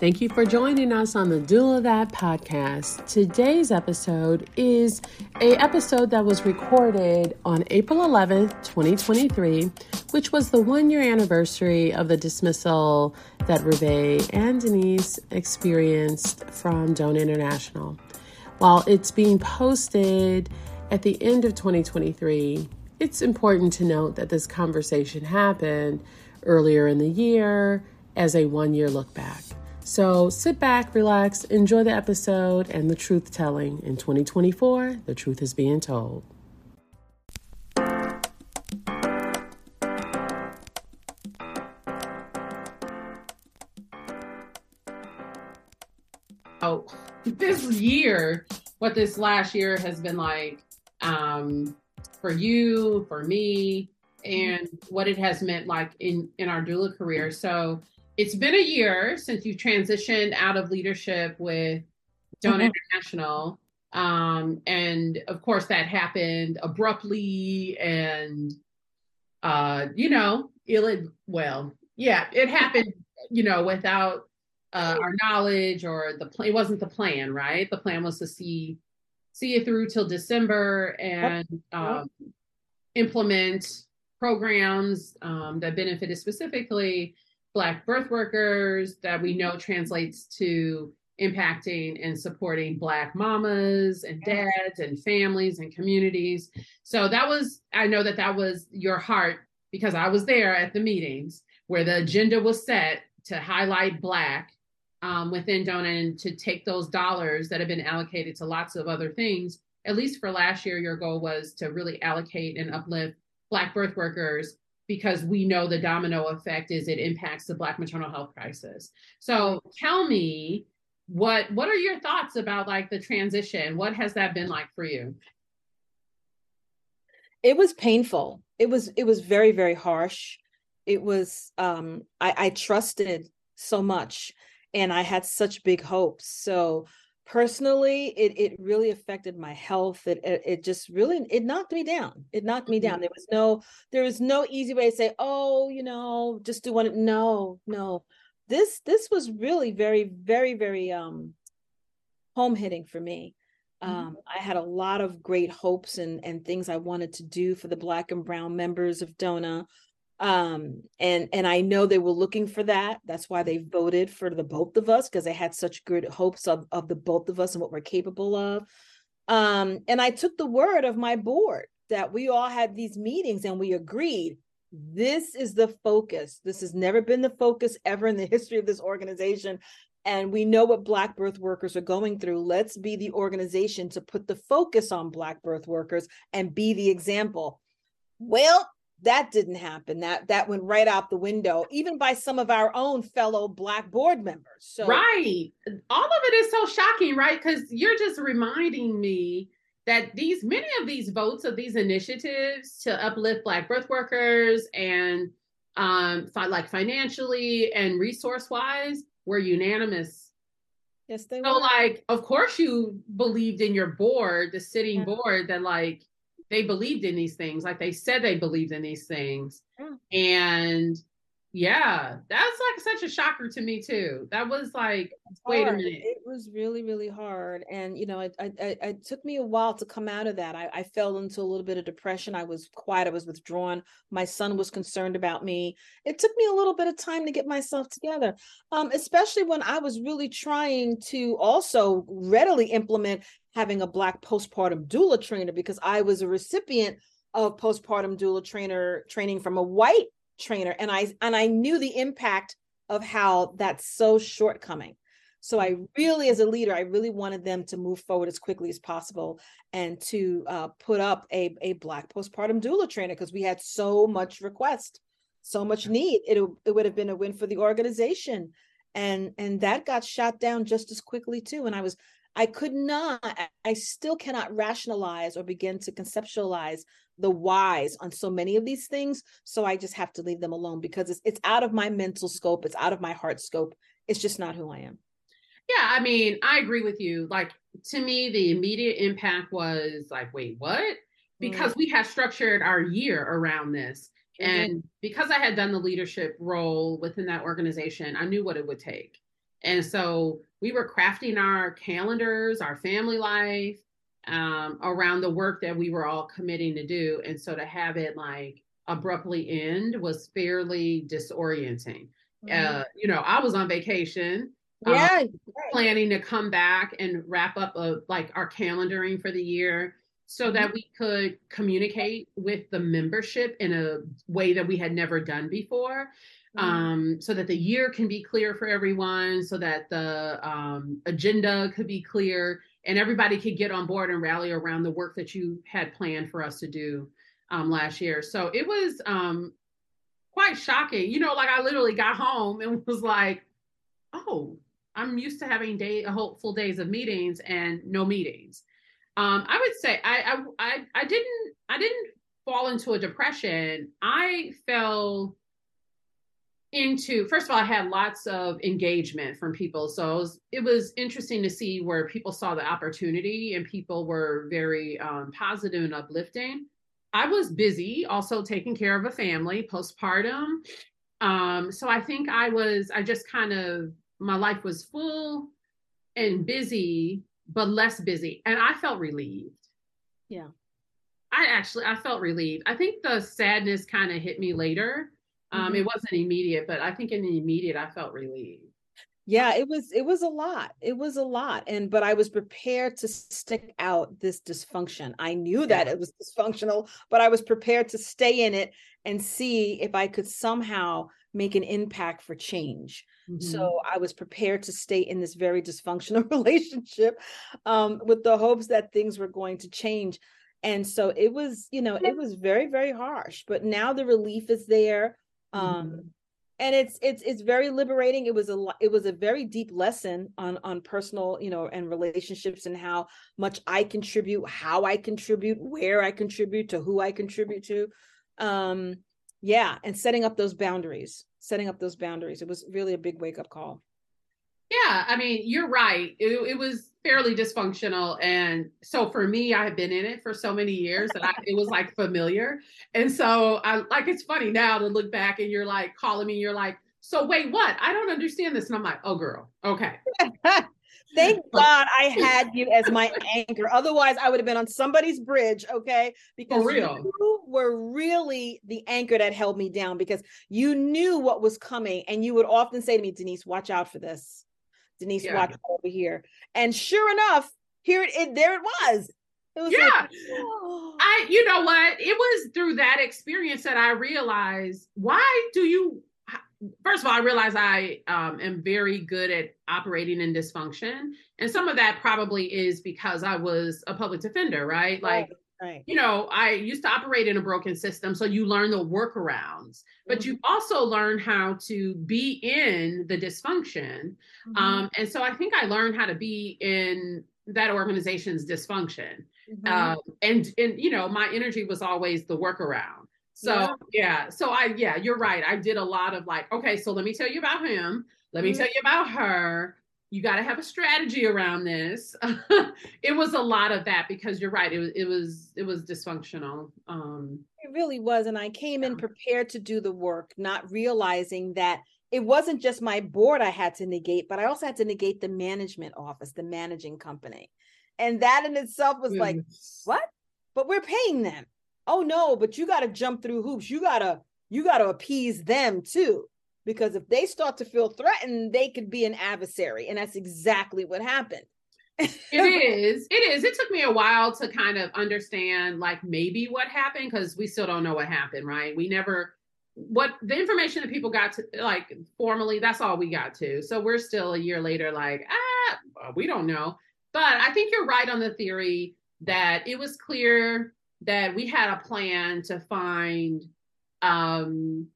Thank you for joining us on the Doula That podcast. Today's episode is a episode that was recorded on April 11th, 2023, which was the one year anniversary of the dismissal that Ravae and Denise experienced from Dona International. While it's being posted at the end of 2023, it's important to note that this conversation happened earlier in the year as a one year look back. So sit back, relax, enjoy the episode and the truth telling. In 2024, the truth is being told. Oh, this year, what this last year has been like um, for you, for me, and what it has meant like in in our doula career. So it's been a year since you transitioned out of leadership with Dona mm-hmm. International. Um, and of course, that happened abruptly and, uh, you know, ill, well, yeah, it happened, you know, without uh, our knowledge or the plan. It wasn't the plan, right? The plan was to see see it through till December and um, implement programs um, that benefited specifically Black birth workers that we know translates to impacting and supporting Black mamas and dads and families and communities. So that was, I know that that was your heart because I was there at the meetings where the agenda was set to highlight Black um, within Dona and to take those dollars that have been allocated to lots of other things. At least for last year, your goal was to really allocate and uplift Black birth workers because we know the domino effect is it impacts the black maternal health crisis. So tell me what what are your thoughts about like the transition? What has that been like for you? It was painful. It was it was very very harsh. It was um i i trusted so much and i had such big hopes. So personally it it really affected my health. It, it, it just really it knocked me down. It knocked me down. Mm-hmm. there was no there was no easy way to say oh you know just do one no no. This this was really very very very um home hitting for me. Mm-hmm. um i had a lot of great hopes and and things i wanted to do for the black and brown members of dona um and and i know they were looking for that. That's why they voted for the both of us because they had such good hopes of of the both of us and what we're capable of. Um and i took the word of my board that we all had these meetings and we agreed this is the focus. This has never been the focus ever in the history of this organization and we know what black birth workers are going through. Let's be the organization to put the focus on black birth workers and be the example. Well that didn't happen that that went right out the window even by some of our own fellow black board members so right all of it is so shocking right because you're just reminding me that these many of these votes of these initiatives to uplift black birth workers and um like financially and resource wise were unanimous yes they were so were. like of course you believed in your board the sitting yeah. board that like they believed in these things like they said they believed in these things. Yeah. and yeah that's like such a shocker to me too. That was like wait a minute. It was really really hard. And you know it, I, I, it took me a while to come out of that. I, I fell into a little bit of depression. I was quiet. I was withdrawn. My son was concerned about me. It took me a little bit of time to get myself together. Um, especially when i was really trying to also readily implement having a black postpartum doula trainer because I was a recipient of postpartum doula trainer training from a white trainer and I and I knew the impact of how that's so shortcoming. So I really, as a leader, I really wanted them to move forward as quickly as possible and to uh, put up a, a black postpartum doula trainer because we had so much request, so much need. It, it would have been a win for the organization. And and that got shot down just as quickly too. And I was I could not, I still cannot rationalize or begin to conceptualize the whys on so many of these things. So I just have to leave them alone because it's, it's out of my mental scope, it's out of my heart scope. It's just not who I am. Yeah, I mean, I agree with you. Like to me, the immediate impact was like, wait, what? Because mm we had structured our year around this. Mm-hmm. And because I had done the leadership role within that organization, I knew what it would take. And so we were crafting our calendars, our family life um, around the work that we were all committing to do. And so to have it like abruptly end was fairly disorienting. Mm-hmm. Uh, you know, I was on vacation. Um, yeah. Um, planning to come back and wrap up a, like our calendaring for the year so mm-hmm. that we could communicate with the membership in a way that we had never done before mm-hmm. um, so that the year can be clear for everyone so that the um, agenda could be clear and everybody could get on board and rally around the work that you had planned for us to do um, last year. So it was um, quite shocking. You know like i literally got home and was like oh i'm used to having day whole full days of meetings and no meetings. Um, i would say I, I i i didn't i didn't fall into a depression. I fell into first of all i had lots of engagement from people. So it was, it was interesting to see where people saw the opportunity and people were very um, positive and uplifting. I was busy also taking care of a family postpartum. Um, so i think i was i just kind of my life was full and busy but less busy. And i felt relieved. Yeah. I actually i felt relieved. I think the sadness kind of hit me later um, mm-hmm. It wasn't immediate, but I think in the immediate, I felt relieved. Yeah, it was it was a lot. It was a lot, and but I was prepared to stick out this dysfunction. I knew that it was dysfunctional, but I was prepared to stay in it and see if I could somehow make an impact for change. Mm-hmm. So I was prepared to stay in this very dysfunctional relationship um, with the hopes that things were going to change. And so it was, you know, it was very, very harsh. But now the relief is there um mm-hmm. and it's it's it's very liberating. It was a it was a very deep lesson on on personal you know and relationships and how much i contribute how i contribute where i contribute to who i contribute to. Um yeah and setting up those boundaries setting up those boundaries. It was really a big wake up call yeah i mean you're right. It, it was fairly dysfunctional and so for me i have been in it for so many years that I, it was like familiar. And so i like it's funny now to look back and you're like calling me you're like so wait what? I don't understand this. And i'm like oh girl okay. Thank god i had you as my anchor. Otherwise i would have been on somebody's bridge okay? Because you were really the anchor that held me down because you knew what was coming and you would often say to me denise watch out for this Denise yeah. watch over here. And sure enough, here it, it there it was. It was yeah. Like, oh. I you know what? It was through that experience that I realized why do you first of all, I realize I um, am very good at operating in dysfunction. And some of that probably is because I was a public defender, right? Like Right. You know, I used to operate in a broken system, so you learn the workarounds, but mm-hmm. you also learn how to be in the dysfunction. Mm-hmm. Um, and so I think I learned how to be in that organization's dysfunction. Mm-hmm. Um, and and you know, my energy was always the workaround. So yeah. yeah, so I yeah, you're right. I did a lot of like, okay, so let me tell you about him. Let me mm-hmm. tell you about her you got to have a strategy around this. it was a lot of that because you're right. It was it was it was dysfunctional. Um, it really was, and I came yeah. in prepared to do the work, not realizing that it wasn't just my board I had to negate, but I also had to negate the management office, the managing company, and that in itself was yes. like, what? But we're paying them. Oh no, but you got to jump through hoops. You gotta you gotta appease them too because if they start to feel threatened, they could be an adversary. And that's exactly what happened. it is. It is. It took me a while to kind of understand, like, maybe what happened because we still don't know what happened, right? We never, what the information that people got to, like, formally, that's all we got to. So we're still a year later, like, ah, we don't know. But I think you're right on the theory that it was clear that we had a plan to find um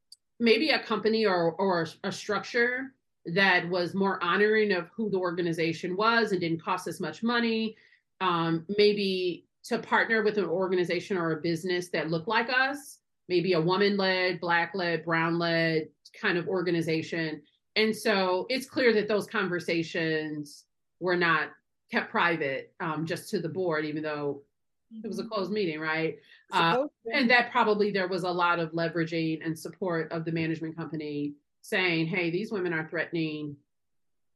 maybe a company or or a structure that was more honoring of who the organization was and didn't cost as much money um, maybe to partner with an organization or a business that looked like us maybe a woman led black led brown led kind of organization. And so it's clear that those conversations were not kept private um, just to the board even though it was a closed meeting, right? Uh, and that probably there was a lot of leveraging and support of the management company saying, hey, these women are threatening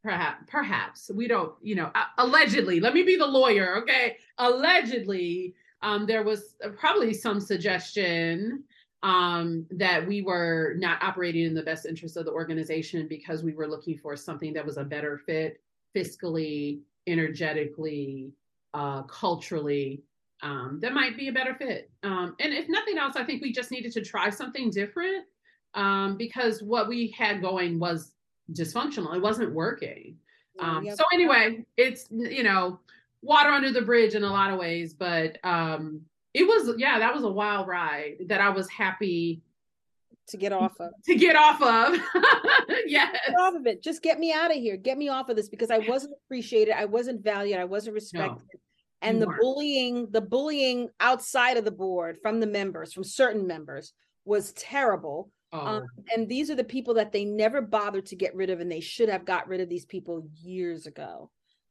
perhaps perhaps we don't you know uh, allegedly let me be the lawyer okay allegedly um, there was probably some suggestion um, that we were not operating in the best interest of the organization because we were looking for something that was a better fit fiscally energetically uh, culturally um, that might be a better fit um, and if nothing else i think we just needed to try something different um, because what we had going was dysfunctional. It wasn't working. Um, yep. So anyway, it's you know water under the bridge in a lot of ways, but um, it was yeah, that was a wild ride that I was happy to get off of. To get off of. yes. Get off of it. Just get me out of here. Get me off of this because I wasn't appreciated. I wasn't valued. I wasn't respected. No, and the weren't. bullying, the bullying outside of the board from the members, from certain members, was terrible. Um, oh. Um, and these are the people that they never bothered to get rid of, and they should have got rid of these people years ago.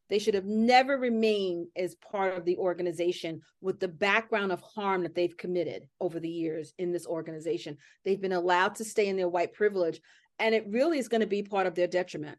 They should have never remained as part of the organization with the background of harm that they've committed over the years in this organization. They've been allowed to stay in their white privilege, and it really is going to be part of their detriment.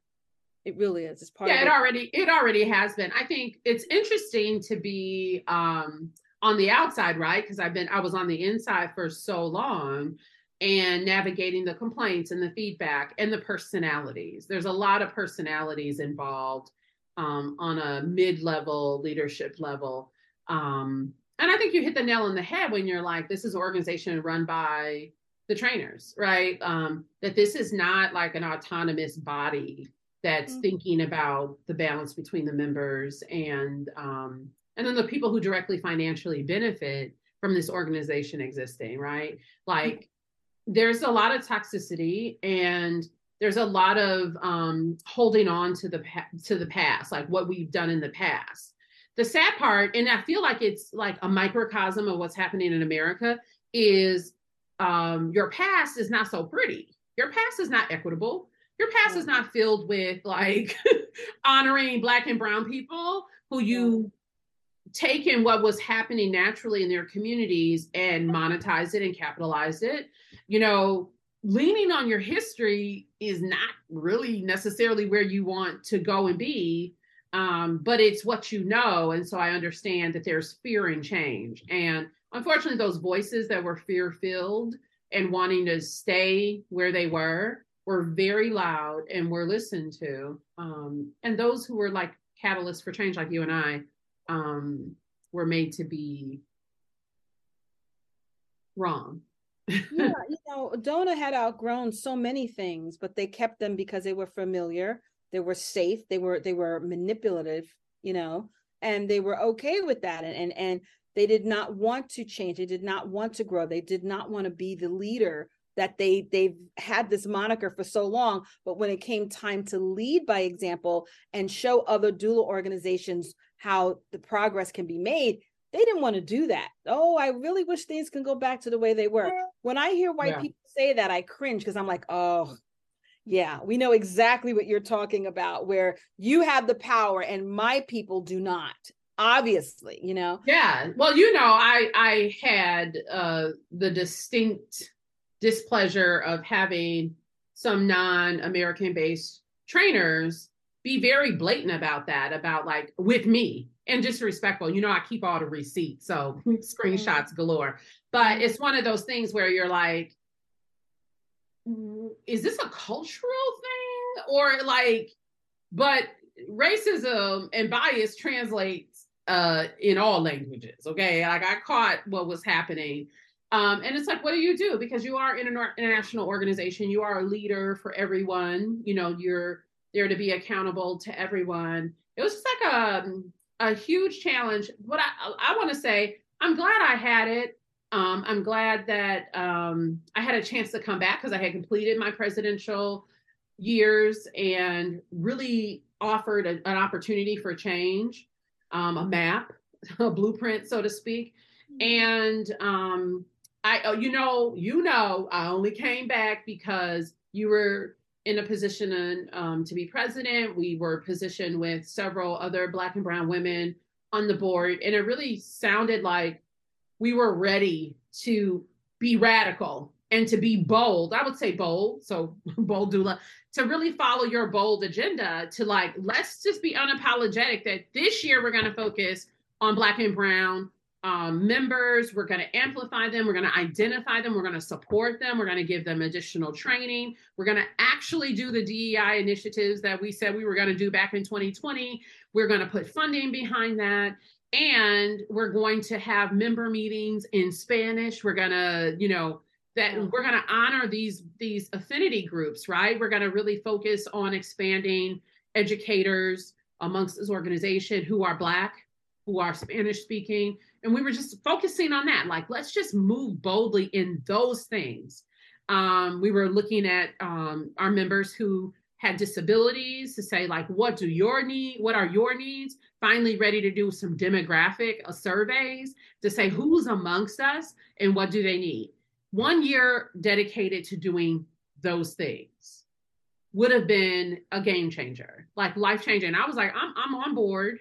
It really is. It's part. Yeah, of it already it already has been. I think it's interesting to be um, on the outside, right? Because I've been I was on the inside for so long and navigating the complaints and the feedback and the personalities. There's a lot of personalities involved um, on a mid level leadership level. Um, and I think you hit the nail on the head when you're like, this is an organization run by the trainers, right? Um, that this is not like an autonomous body that's mm-hmm. thinking about the balance between the members and um, and then the people who directly financially benefit from this organization existing, right? Like there's a lot of toxicity and there's a lot of um, holding on to the to the past, like what we've done in the past. The sad part, and I feel like it's like a microcosm of what's happening in America, is um, your past is not so pretty. Your past is not equitable. Your past is not filled with like honoring Black and Brown people who you taken what was happening naturally in their communities and monetized it and capitalized it. You know, leaning on your history is not really necessarily where you want to go and be, um, but it's what you know. And so I understand that there's fear in change. And unfortunately, those voices that were fear filled and wanting to stay where they were were very loud and were listened to. Um, and those who were like catalysts for change, like you and I, um, were made to be wrong. yeah, you know, Dona had outgrown so many things, but they kept them because they were familiar, they were safe, they were they were manipulative, you know, and they were okay with that. And and and they did not want to change, they did not want to grow, they did not want to be the leader that they they've had this moniker for so long but when it came time to lead by example and show other doula organizations how the progress can be made they didn't want to do that. Oh i really wish things can go back to the way they were. When i hear white yeah. people say that i cringe because i'm like oh yeah we know exactly what you're talking about where you have the power and my people do not obviously you know? Yeah well you know i i had uh the distinct displeasure of having some non-American based trainers be very blatant about that, about like with me and disrespectful. You know, I keep all the receipts, so screenshots galore. But it's one of those things where you're like, is this a cultural thing? Or like, but racism and bias translates uh in all languages. Okay. Like I caught what was happening um, and it's like, what do you do? Because you are in an international organization, you are a leader for everyone. You know, you're there to be accountable to everyone. It was just like a a huge challenge. What I I want to say, I'm glad I had it. Um, I'm glad that um, I had a chance to come back because I had completed my presidential years and really offered a, an opportunity for change, um, a map, a blueprint, so to speak. And um, I, oh, you know, you know, I only came back because you were in a position um, to be president. We were positioned with several other Black and Brown women on the board, and it really sounded like we were ready to be radical and to be bold. I would say bold. So bold doula to really follow your bold agenda to like, let's just be unapologetic that this year we're going to focus on black and brown um, members. We're going to amplify them. We're going to identify them. We're going to support them. We're going to give them additional training. We're going to actually do the DEI initiatives that we said we were going to do back in 2020. We're going to put funding behind that. And we're going to have member meetings in Spanish. We're going to, you know, that we're going to honor these these affinity groups right we're going to really focus on expanding educators amongst this organization who are black who are spanish speaking and we were just focusing on that like let's just move boldly in those things. Um, we were looking at um, our members who had disabilities to say like what do your need what are your needs? Finally ready to do some demographic uh, surveys to say who's amongst us and what do they need. One year dedicated to doing those things would have been a game changer like life changing. I was like i'm, I'm on board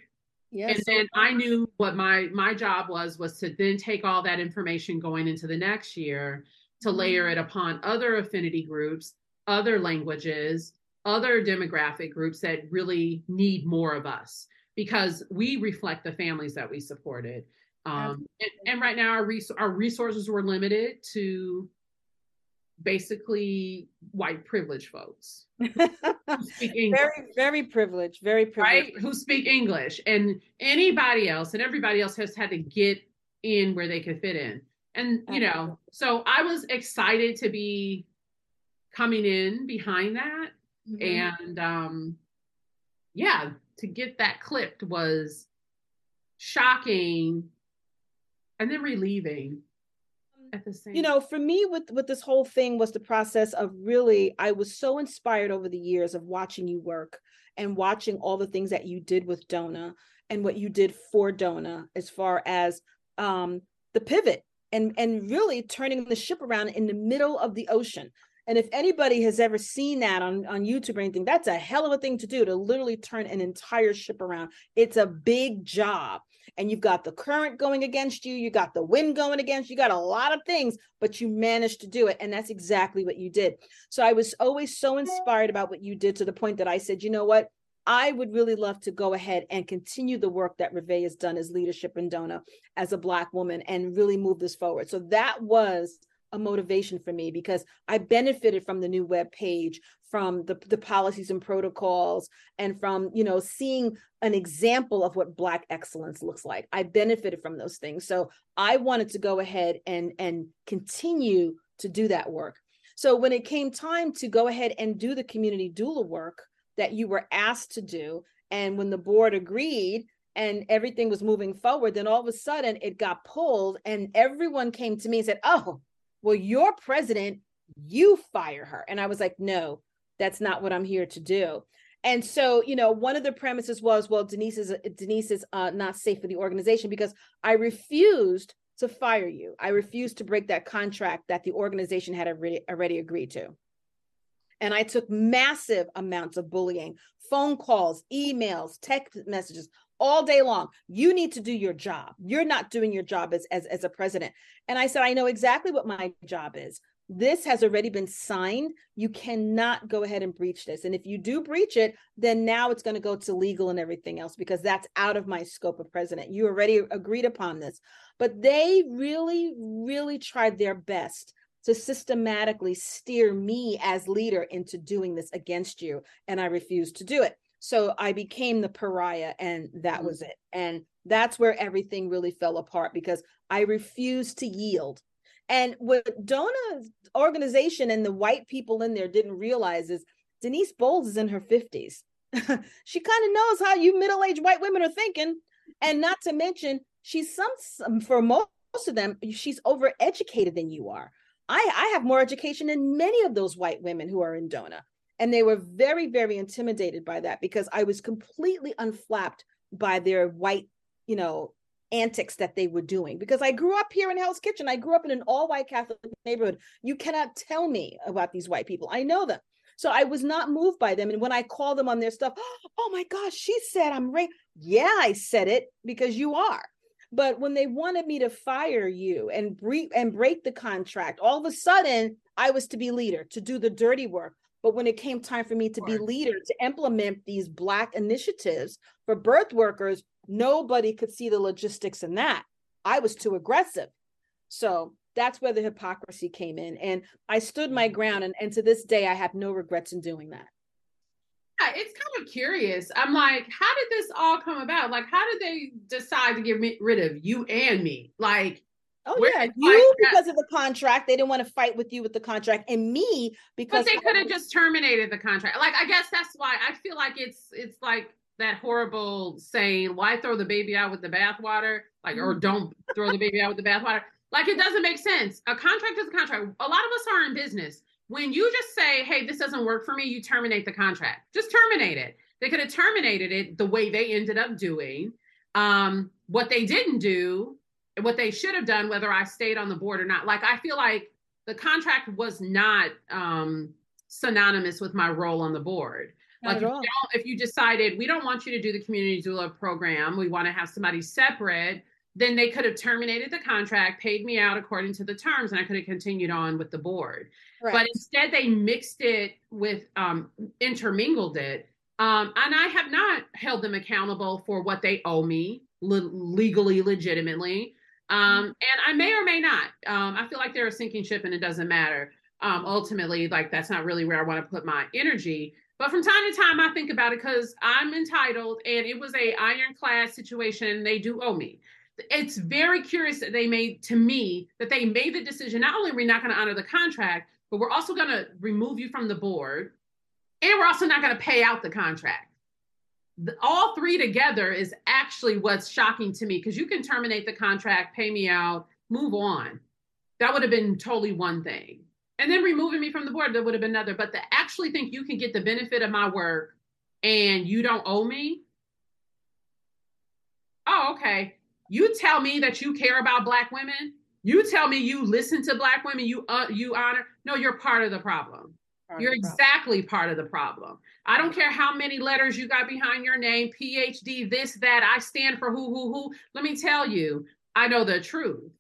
Yes. And then I knew what my my job was was to then take all that information going into the next year to layer mm-hmm. it upon other affinity groups, other languages, other demographic groups that really need more of us because we reflect the families that we supported. Um, and, and, right now our res- our resources were limited to basically white privileged folks very very privileged very privileged right? Who speak english. And anybody else and everybody else has had to get in where they could fit in. And you know so i was excited to be coming in behind that. Mm-hmm. and um yeah to get that clipped was shocking and then relieving at the same you know for me with with this whole thing was the process of really i was so inspired over the years of watching you work and watching all the things that you did with dona and what you did for dona as far as um the pivot and and really turning the ship around in the middle of the ocean and if anybody has ever seen that on, on YouTube or anything, that's a hell of a thing to do to literally turn an entire ship around. It's a big job. And you've got the current going against you, you got the wind going against you, you got a lot of things, but you managed to do it. And that's exactly what you did. So I was always so inspired about what you did to the point that I said, you know what? I would really love to go ahead and continue the work that Ravae has done as leadership in Dona as a Black woman and really move this forward. So that was a motivation for me because I benefited from the new web page, from the, the policies and protocols, and from you know seeing an example of what Black excellence looks like. I benefited from those things, so I wanted to go ahead and and continue to do that work. So when it came time to go ahead and do the community doula work that you were asked to do, and when the board agreed, and everything was moving forward, then all of a sudden it got pulled, and everyone came to me and said, "Oh, well, your president, you fire her. And I was like, no, that's not what I'm here to do. And so, you know, one of the premises was, well, Denise is Denise is uh, not safe for the organization because I refused to fire you. I refused to break that contract that the organization had already, already agreed to. And I took massive amounts of bullying, phone calls, emails, text messages, all day long. You need to do your job. You're not doing your job as, as as a president. And i said i know exactly what my job is. This has already been signed. You cannot go ahead and breach this. And if you do breach it then now it's going to go to legal and everything else because that's out of my scope of president. You already agreed upon this. But they really really tried their best to systematically steer me as leader into doing this against you and i refused to do it so I became the pariah, and that mm-hmm. was it. And that's where everything really fell apart because I refused to yield. And what Dona's organization and the white people in there didn't realize is Denise Bolds is in her 50s. she kind of knows how you middle aged white women are thinking. And not to mention, she's some, some for most of them, she's overeducated than you are. I, I have more education than many of those white women who are in Dona. And they were very, very intimidated by that because I was completely unflapped by their white, you know, antics that they were doing. Because I grew up here in Hell's Kitchen. I grew up in an all white Catholic neighborhood. You cannot tell me about these white people. I know them. So I was not moved by them. And when I call them on their stuff, oh my gosh, she said I'm right. Yeah, I said it because you are. But when they wanted me to fire you and and break the contract, all of a sudden I was to be leader, to do the dirty work. But when it came time for me to be leader, to implement these Black initiatives for birth workers, nobody could see the logistics in that. I was too aggressive. So that's where the hypocrisy came in. And I stood my mm-hmm. ground. And, and to this day, I have no regrets in doing that. Yeah, it's kind of curious. I'm like, how did this all come about? Like, how did they decide to get rid of you and me? Like, Oh yeah, you because of the contract. They didn't want to fight with you with the contract, and me because but they could have just terminated the contract. Like I guess that's why I feel like it's it's like that horrible saying, "Why throw the baby out with the bathwater?" Like, or mm-hmm. don't throw the baby out with the bathwater. Like it doesn't make sense. A contract is a contract. A lot of us are in business. When you just say, "Hey, this doesn't work for me," you terminate the contract. Just terminate it. They could have terminated it the way they ended up doing. Um, what they didn't do what they should have done, whether I stayed on the board or not. Like I feel like the contract was not um, synonymous with my role on the board. Not like if you, if you, decided we don't want you to do the community doula program, we want to have somebody separate, then they could have terminated the contract, paid me out according to the terms, and I could have continued on with the board. Right. But instead, they mixed it with um, intermingled it. Um, and I have not held them accountable for what they owe me le- legally, legitimately. Um, and I may or may not. Um, I feel like they're a sinking ship and it doesn't matter. Um, ultimately, like that's not really where I want to put my energy. But from time to time, I think about it because I'm entitled, and it was a ironclad situation. They do owe me. It's very curious that they made to me that they made the decision. Not only are we not going to honor the contract, but we're also going to remove you from the board, and we're also not going to pay out the contract all three together is actually what's shocking to me because you can terminate the contract, pay me out, move on. That would have been totally one thing. And then removing me from the board, that would have been another. But to actually think you can get the benefit of my work and you don't owe me. Oh, okay. You tell me that you care about black women. You tell me you listen to black women. You uh, you honor. No, you're part of the problem. You're exactly part of the problem. I don't care how many letters you got behind your name, PhD, this, that, I stand for who, who, who. Let me tell you, I know the truth.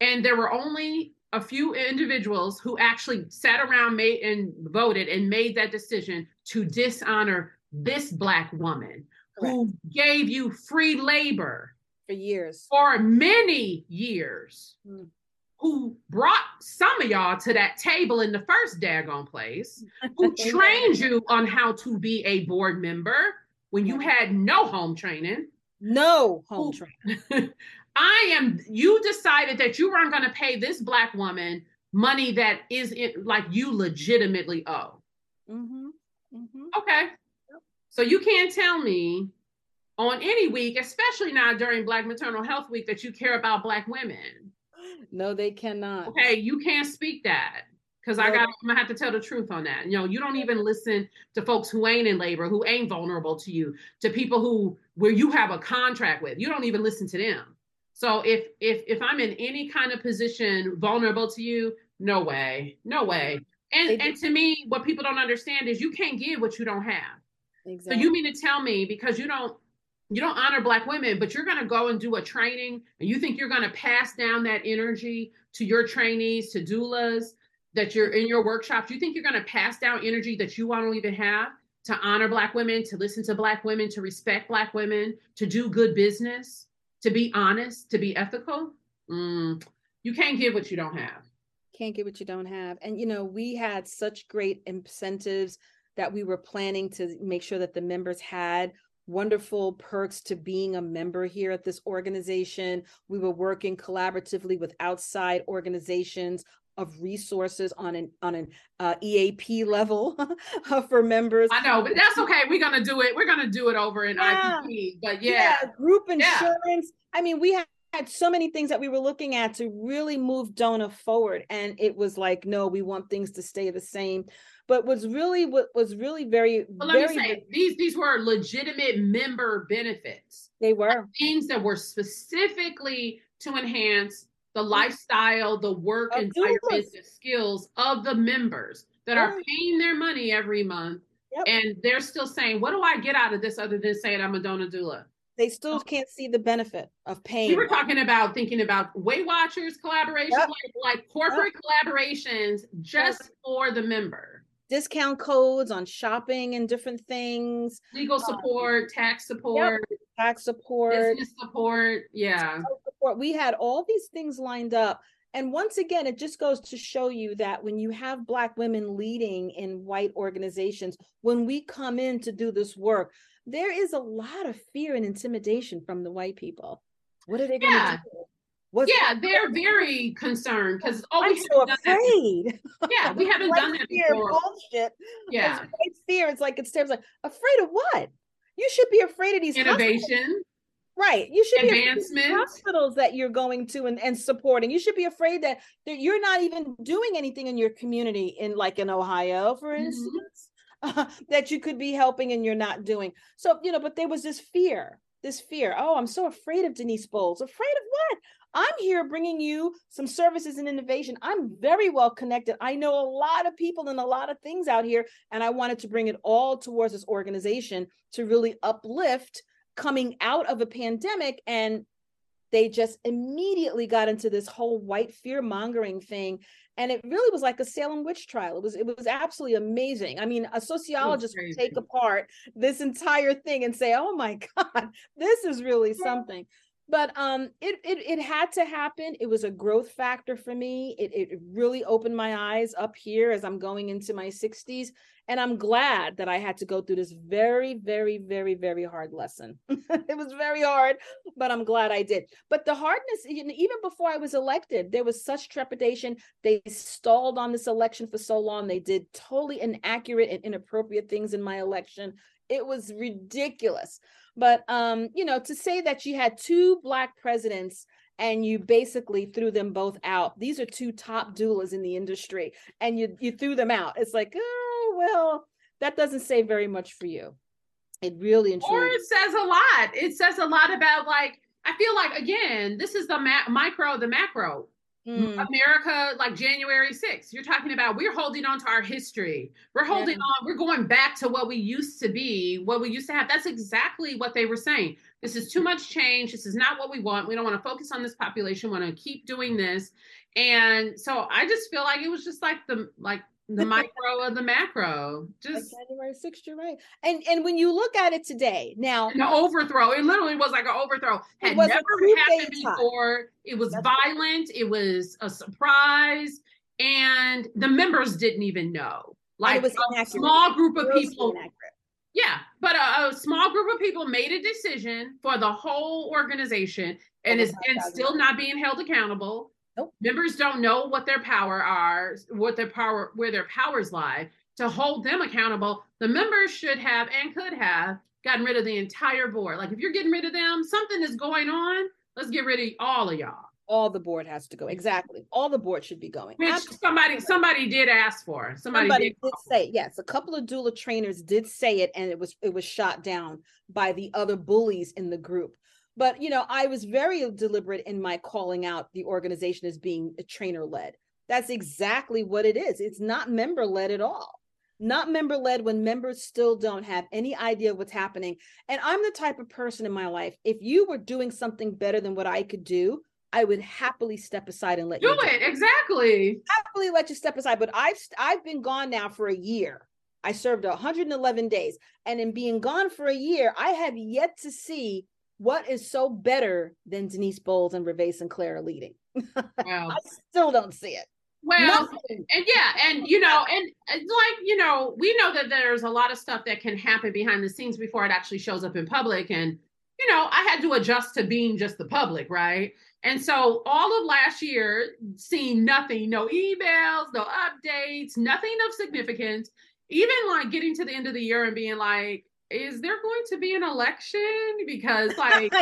And there were only a few individuals who actually sat around made and voted and made that decision to dishonor this black woman Correct. who gave you free labor for years for many years mm who brought some of y'all to that table in the first daggone place, who trained you on how to be a board member when you had no home training. No home training. I am, you decided that you weren't going to pay this Black woman money that is it like you legitimately owe. Mm-hmm. Mm-hmm. Okay. Yep. So you can't tell me on any week, especially now during Black Maternal Health Week, that you care about Black women. No, they cannot. Okay, you can't speak that because. I got. I'm gonna have to tell the truth on that. You know, you don't even listen to folks who ain't in labor, who ain't vulnerable to you, to people who where you have a contract with. You don't even listen to them. So if if if I'm in any kind of position vulnerable to you, no way, no way. And and to me, what people don't understand is you can't give what you don't have. Exactly. So you mean to tell me because you don't you don't honor black women but you're going to go and do a training and you think you're going to pass down that energy to your trainees to doulas that you're in your workshops. You think you're going to pass down energy that you won't even have to honor black women to listen to black women to respect black women to do good business to be honest to be ethical? Mm, you can't give what you don't have. Can't get what you don't have. And you know we had such great incentives that we were planning to make sure that the members had wonderful perks to being a member here at this organization. We were working collaboratively with outside organizations of resources on an on an uh, EAP level for members. I know, but that's okay. We're gonna do it. We're gonna do it over in yeah. IPP. But yeah, yeah group insurance. Yeah. I mean, we have had so many things that we were looking at to really move DONA forward, and it was like, no, we want things to stay the same. But was really what was really very well, let very, me say these these were legitimate member benefits. They were things that were specifically to enhance the lifestyle, the work environment, the skills of the members that are paying their money every month. Yep. And they're still saying, What do I get out of this other than saying I'm a donor doula? They still oh. can't see the benefit of paying. We were talking about thinking about Weight Watchers collaboration, yep. like, like, corporate yep. collaborations just yep. for the member. Discount codes on shopping and different things. Legal um, support, um, tax support, tax support, business support. Yeah. Support. We had all these things lined up. And once again, it just goes to show you that when you have Black women leading in white organizations, when we come in to do this work, there is a lot of fear and intimidation from the white people. What are they going to yeah. do? What's yeah, they're very concerned because oh, I'm so afraid. Yeah, we haven't done that before. Bullshit. Yeah, it's fear. It's like it's like afraid of what? You should be afraid of these innovation. Hospitals. Right. You should advancement be hospitals that you're going to and, and supporting. You should be afraid that, that you're not even doing anything in your community in like in Ohio, for mm-hmm. Uh, that you could be helping and you're not doing. So, you know, but there was this fear, this fear. Oh, I'm so afraid of Denise Bolds. Afraid of what? I'm here bringing you some services and innovation. I'm very well connected. I know a lot of people and a lot of things out here, and I wanted to bring it all towards this organization to really uplift coming out of a pandemic and they just immediately got into this whole white fear mongering thing and it really was like a Salem witch trial. It was it was absolutely amazing. I mean, a sociologist would take apart this entire thing and say, "Oh my god, this is really something." But um, it it it had to happen. It was a growth factor for me. It it really opened my eyes up here as I'm going into my 60s, and I'm glad that I had to go through this very, very, very, very hard lesson. it was very hard, but I'm glad I did. But the hardness, even before I was elected, there was such trepidation. They stalled on this election for so long. They did totally inaccurate and inappropriate things in my election. It was ridiculous. But um, you know, to say that you had two black presidents and you basically threw them both out. These are two top doulas in the industry, and you you threw them out. It's like, oh, well, that doesn't say very much for you. It really and Or it says a lot. It says a lot about like I feel like again, this is the ma- micro, the macro. Mm. America, like January 6th, you're talking about we're holding on to our history. We're holding yeah. on, we're going back to what we used to be, what we used to have. That's exactly what they were saying. This is too much change. This is not what we want. We don't want to focus on this population. We want to keep doing this. And so I just feel like it was just like the like the micro of the macro. Just January 6th, you're right. And and when you look at it today, now the overthrow, it literally was like an overthrow. Had never happened before. It was That's violent, right. it was a surprise, and the members didn't even know. Like it was a inaccurate. small group of people. Inaccurate. Yeah, but a, a, small group of people made a decision for the whole organization and is and still not being held accountable Nope. Members don't know what their power are, what their power, where their powers lie. To hold them accountable, the members should have and could have gotten rid of the entire board. Like if you're getting rid of them, something is going on. Let's get rid of all of y'all. All the board has to go. Exactly. All the board should be going. Which somebody somebody did ask for. Somebody, somebody did, did say yes. A couple of doula trainers did say it, and it was it was shot down by the other bullies in the group. But you know, I was very deliberate in my calling out the organization as being a trainer led. That's exactly what it is. It's not member led at all. Not member led when members still don't have any idea what's happening. And I'm the type of person in my life, if you were doing something better than what I could do, I would happily step aside and let do you do it. Exactly. Happily let you step aside. But I've I've been gone now for a year. I served 111 days. And in being gone for a year, I have yet to see what is so better than Denise Bolds and Ravae Sinclair leading? Wow. I still don't see it. Well, Nothing. and yeah, and you know, and like you know, we know that there's a lot of stuff that can happen behind the scenes before it actually shows up in public. And you know, I had to adjust to being just the public, right? And so all of last year, seeing nothing, no emails, no updates, nothing of significance. Even like getting to the end of the year and being like, is there going to be an election? Because like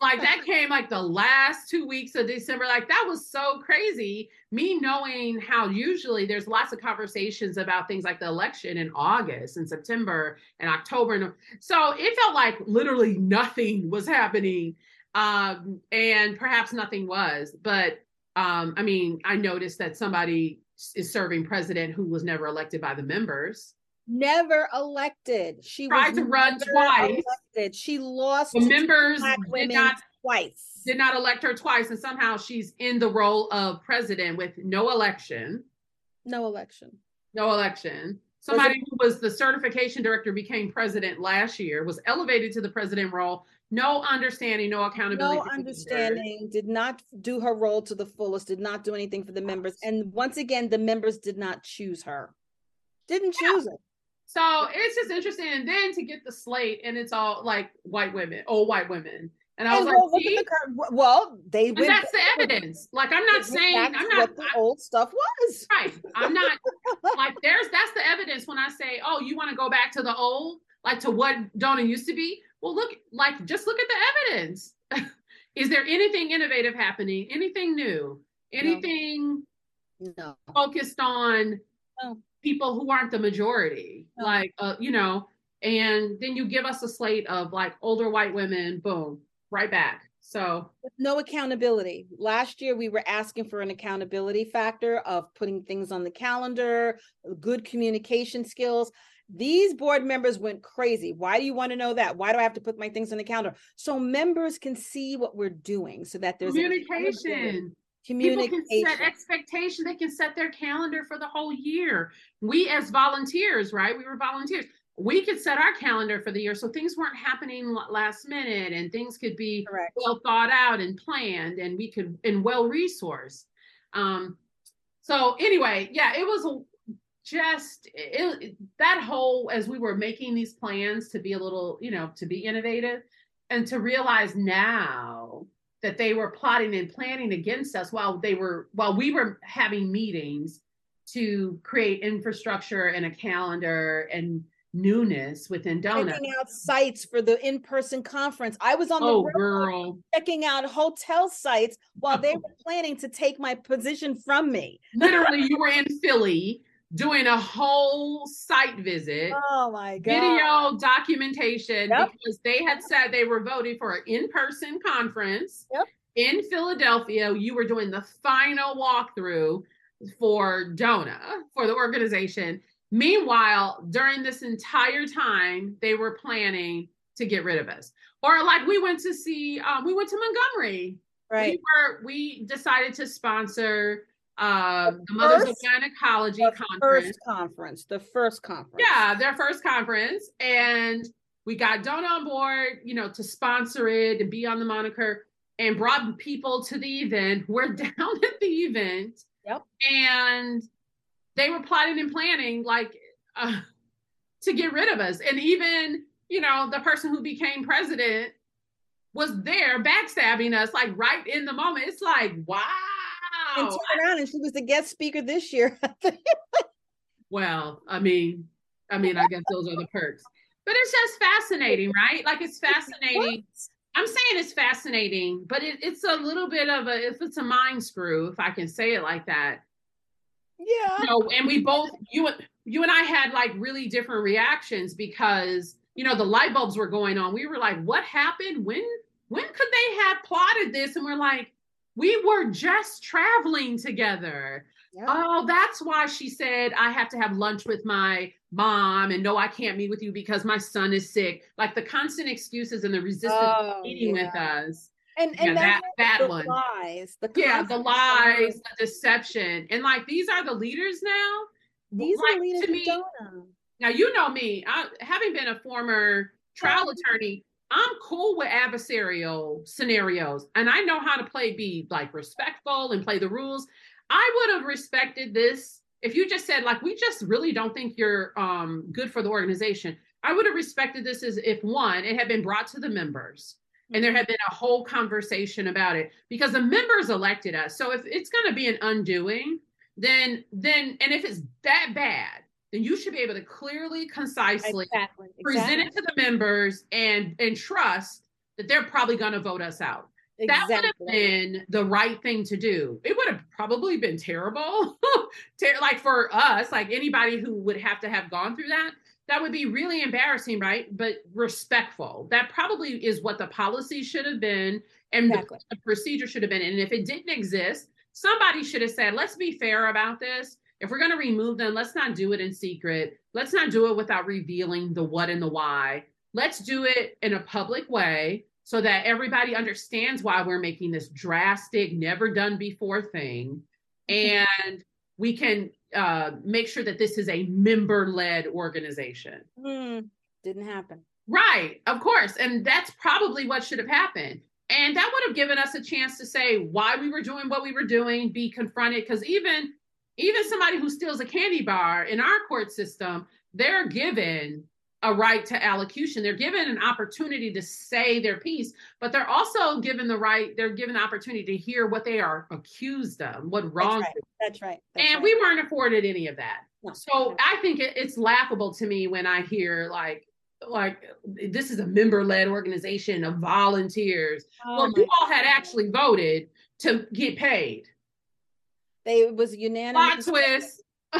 like that came like the last two weeks of December. Like that was so crazy. Me knowing how usually there's lots of conversations about things like the election in August and September and October. And so it felt like literally nothing was happening. Um, and perhaps nothing was, but um, I mean, I noticed that somebody is serving president who was never elected by the members never elected. She tried to run twice. Elected. She lost the members did not twice. Did not elect her twice, and somehow she's in the role of president with no election. No election. No election. Somebody who was the certification director became president last year, was elevated to the president role. No understanding, no accountability. No understanding, did not do her role to the fullest, did not do anything for the members. And once again, the members did not choose her. Didn't choose yeah. her. So it's just interesting. And then to get the slate, and it's all like white women, old white women. And I was and like, well, the, well, they went, that's the evidence. Like I'm not saying I'm not what the I, old stuff was. Right. I'm not like there's that's the evidence when I say, oh, you want to go back to the old, like to what DONA used to be. Well, look, like just look at the evidence. Is there anything innovative happening? Anything new? Anything no. no. focused on no. People who aren't the majority? No. Like uh, you know, and then you give us a slate of like older white women, boom, right back. So With no accountability. Last year we were asking for an accountability factor of putting things on the calendar, good communication skills. These board members went crazy. Why do you want to know that? Why do I have to put my things on the calendar? So members can see what we're doing so that there's communication. Communication. People can set expectation. They can set their calendar for the whole year. We as volunteers, right? We were volunteers we could set our calendar for the year so things weren't happening last minute and things could be Correct. well thought out and planned and we could and well resourced um so anyway yeah it was just it, that whole as we were making these plans to be a little you know to be innovative and to realize now that they were plotting and planning against us while they were while we were having meetings to create infrastructure and a calendar and newness within DONA. Checking out sites for the in-person conference. I was on the oh, girl. checking out hotel sites while they oh. were planning to take my position from me. Literally, you were in Philly doing a whole site visit. Oh my god. Video documentation yep. because they had said they were voting for an in-person conference yep. in Philadelphia. You were doing the final walkthrough for Dona for the organization Meanwhile, during this entire time, they were planning to get rid of us. Or like we went to see, um, we went to Montgomery. Right. We were we decided to sponsor uh, the, the Mothers of Gynecology conference. First conference, the first conference. Yeah, their first conference, and we got Dona on board, you know, to sponsor it and be on the moniker, and brought people to the event. We're down at the event. Yep. And they were plotting and planning like uh, to get rid of us. And even, you know, the person who became president was there backstabbing us like right in the moment. It's like, wow. And turn around and she was the guest speaker this year. well, I mean, I mean, I guess those are the perks. But it's just fascinating, right? Like it's fascinating. I'm saying it's fascinating, but it, it's a little bit of a if it's a mind screw, if I can say it like that yeah. You know, and we both you you and I had like really different reactions because you know the light bulbs were going on. We were like, what happened? When when could they have plotted this? And we're like, we were just traveling together. Oh, that's why she said I have to have lunch with my mom and no, I can't meet with you because my son is sick. Like the constant excuses and the resistance oh, meeting yeah. with us. And and yeah, that that one. lies the yeah the lies the deception. And like these are the leaders now. These like, are leaders to me now you know me. I, having been a former trial uh-huh. attorney i'm cool with adversarial scenarios and i know how to play be like respectful and play the rules. I would have respected this if you just said like we just really don't think you're um good for the organization. I would have respected this as if one it had been brought to the members and there had been a whole conversation about it because the members elected us. So if it's going to be an undoing then then and if it's that bad then you should be able to clearly concisely exactly, present it to the members and and trust that they're probably going to vote us out exactly. that would have been the right thing to do it would have probably been terrible Ter- like for us like anybody who would have to have gone through that that would be really embarrassing, right? But respectful. That probably is what the policy should have been and exactly. the, the procedure should have been. And if it didn't exist, somebody should have said, let's be fair about this. If we're going to remove them, let's not do it in secret. Let's not do it without revealing the what and the why. Let's do it in a public way so that everybody understands why we're making this drastic, never done before thing. And we can uh, make sure that this is a member led organization. Mm, didn't happen. Right, of course. And that's probably what should have happened. And that would have given us a chance to say why we were doing what we were doing, be confronted. Because even even somebody who steals a candy bar in our court system, they're given a right to allocution. They're given an opportunity to say their piece, but they're also given the right, they're given the opportunity to hear what they are accused of, what wrong. That's right. That's right. That's and right. we weren't afforded any of that. No. So I think it, it's laughable to me when I hear like, like this is a member-led organization of volunteers. Oh well, you all had actually voted to get paid. They it was unanimous. Plot twist.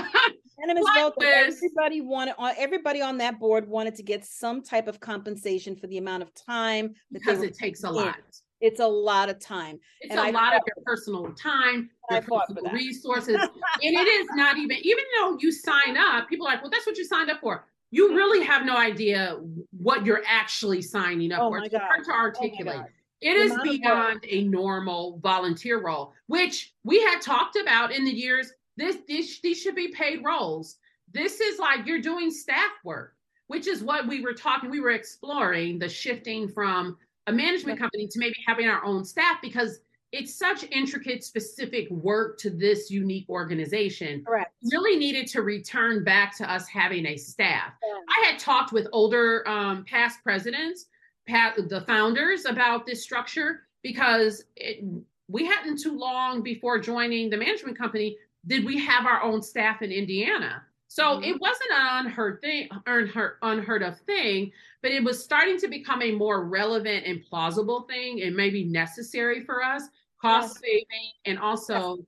Unanimous Plot vote that everybody wanted on everybody on that board wanted to get some type of compensation for the amount of time that because it takes a lot. It's a lot of time. It's And a I lot of your personal time, your personal resources. and it is not even, even though you sign up, people are like, well, that's what you signed up for. You really have no idea what you're actually signing up Oh for. It's hard to Oh articulate. God. It is amount of work. beyond a normal volunteer role, which we had talked about in the years. This, this these should be paid roles. This is like you're doing staff work, which is what we were talking. We were exploring the shifting from a management company to maybe having our own staff because it's such intricate, specific work to this unique organization. Correct. Really needed to return back to us having a staff. Yeah. I had talked with older um, past presidents, the founders about this structure because it, we hadn't too long before joining the management company did we have our own staff in Indiana. So Mhm. it wasn't an unheard thing, unheard, unheard of thing, but it was starting to become a more relevant and plausible thing and maybe necessary for us, cost saving, and also Yes.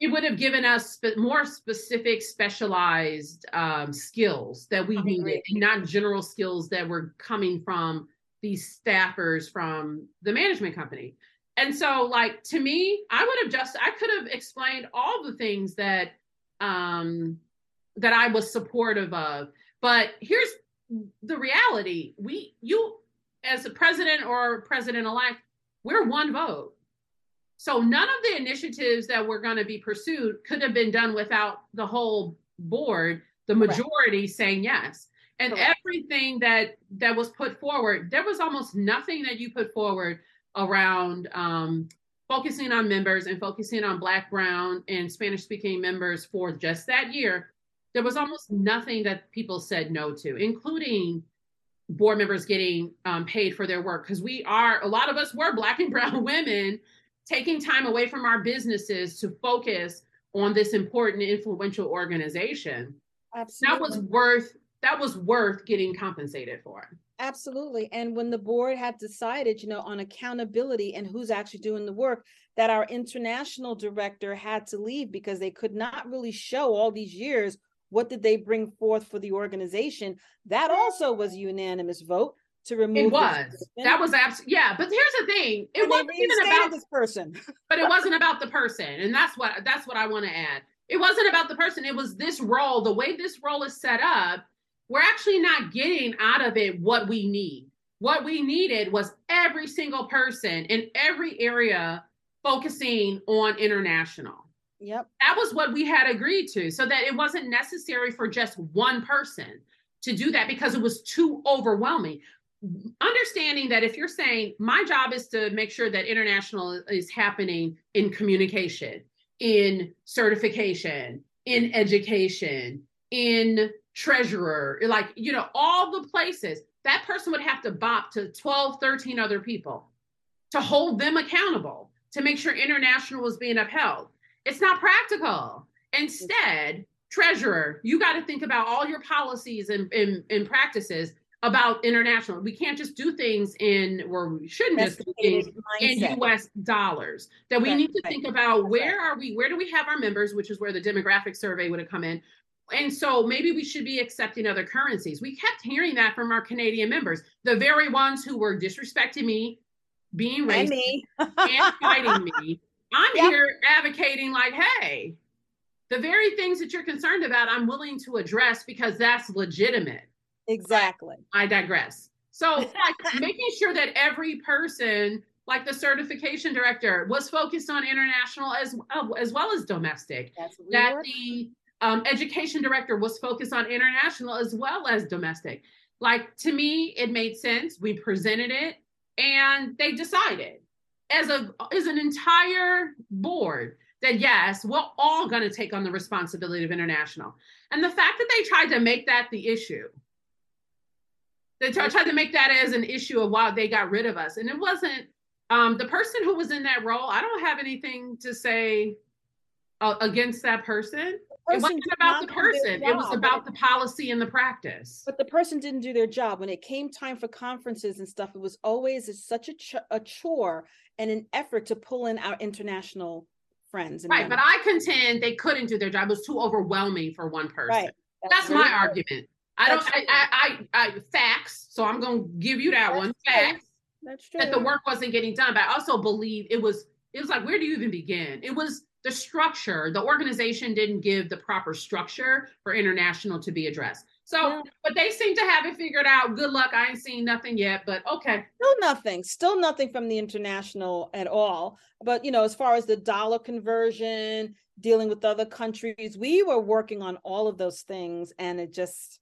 It would have given us more specific specialized um, skills that we I needed agree. and not general skills that were coming from these staffers from the management company. And so like to me i would have just i could have explained all the things that um that i was supportive of. But here's the reality. We you as a president or president elect we're one vote so none of the initiatives that were going to be pursued could have been done without the whole board, the Correct. majority saying yes. And Correct. everything that that was put forward, there was almost nothing that you put forward around um, focusing on members and focusing on Black, Brown, and Spanish speaking members for just that year. There was almost nothing that people said no to, including board members getting um, paid for their work because we are a lot of us were Black and Brown women taking time away from our businesses to focus on this important influential organization Absolutely. that was worth that was worth getting compensated for Absolutely. And when the board had decided, you know, on accountability and who's actually doing the work, that our international director had to leave because they could not really show all these years what did they bring forth for the organization. That also was a unanimous vote to remove. it was that was absolutely yeah but here's the thing it And wasn't even about this person. but it wasn't about the person and that's what that's what i want to add it wasn't about the person it was this role the way this role is set up we're actually not getting out of it what we need what we needed was every single person in every area focusing on international Yep. that was what we had agreed to so that it wasn't necessary for just one person to do that because it was too overwhelming understanding that if you're saying my job is to make sure that international is happening in communication in certification in education in treasurer like you know all the places that person would have to bop to 12 13 other people to hold them accountable to make sure international was being upheld. It's not practical. Instead treasurer you got to think about all your policies and, and, and practices about international we can't just do things in where we shouldn't just do things Domesticated in. US dollars. That we Right, need to right. think about where are we, where do we have our members, which is where the demographic survey would have come in. And so maybe we should be accepting other currencies. We kept hearing that from our Canadian members, the very ones who were disrespecting me, being And racist, me. and fighting me. I'm Yep. here advocating, like, hey, the very things that you're concerned about, I'm willing to address because that's legitimate. Exactly. I digress. So, like making sure that every person, like the certification director, was focused on international as as well as domestic. that the um, education director was focused on international as well as domestic. Like to me, it made sense. We presented it, and they decided as a as an entire board that yes, we're all going to take on the responsibility of international. And the fact that they tried to make that the issue, they tried, tried to make that as an issue of why they got rid of us, and it wasn't. Um, the person who was in that role, I don't have anything to say uh, against that person. It wasn't about the person. It was about the policy and the practice. But the person didn't do their job. When it came time for conferences and stuff it was always such a, ch- a chore and an effort to pull in our international friends right but i contend they couldn't do their job. It was too overwhelming for one person. Right. that's, that's my argument i don't I, I, I, I facts so i'm gonna give you that that's one facts that's true that the work wasn't getting done but i also believe it was it was like where do you even begin it was the structure, the organization didn't give the proper structure for international to be addressed. So, yeah. but they seem to have it figured out. Good luck. I ain't seen nothing yet, but okay. Still nothing. Still nothing from the international at all. But, you know, as far as the dollar conversion, dealing with other countries, we were working on all of those things and it just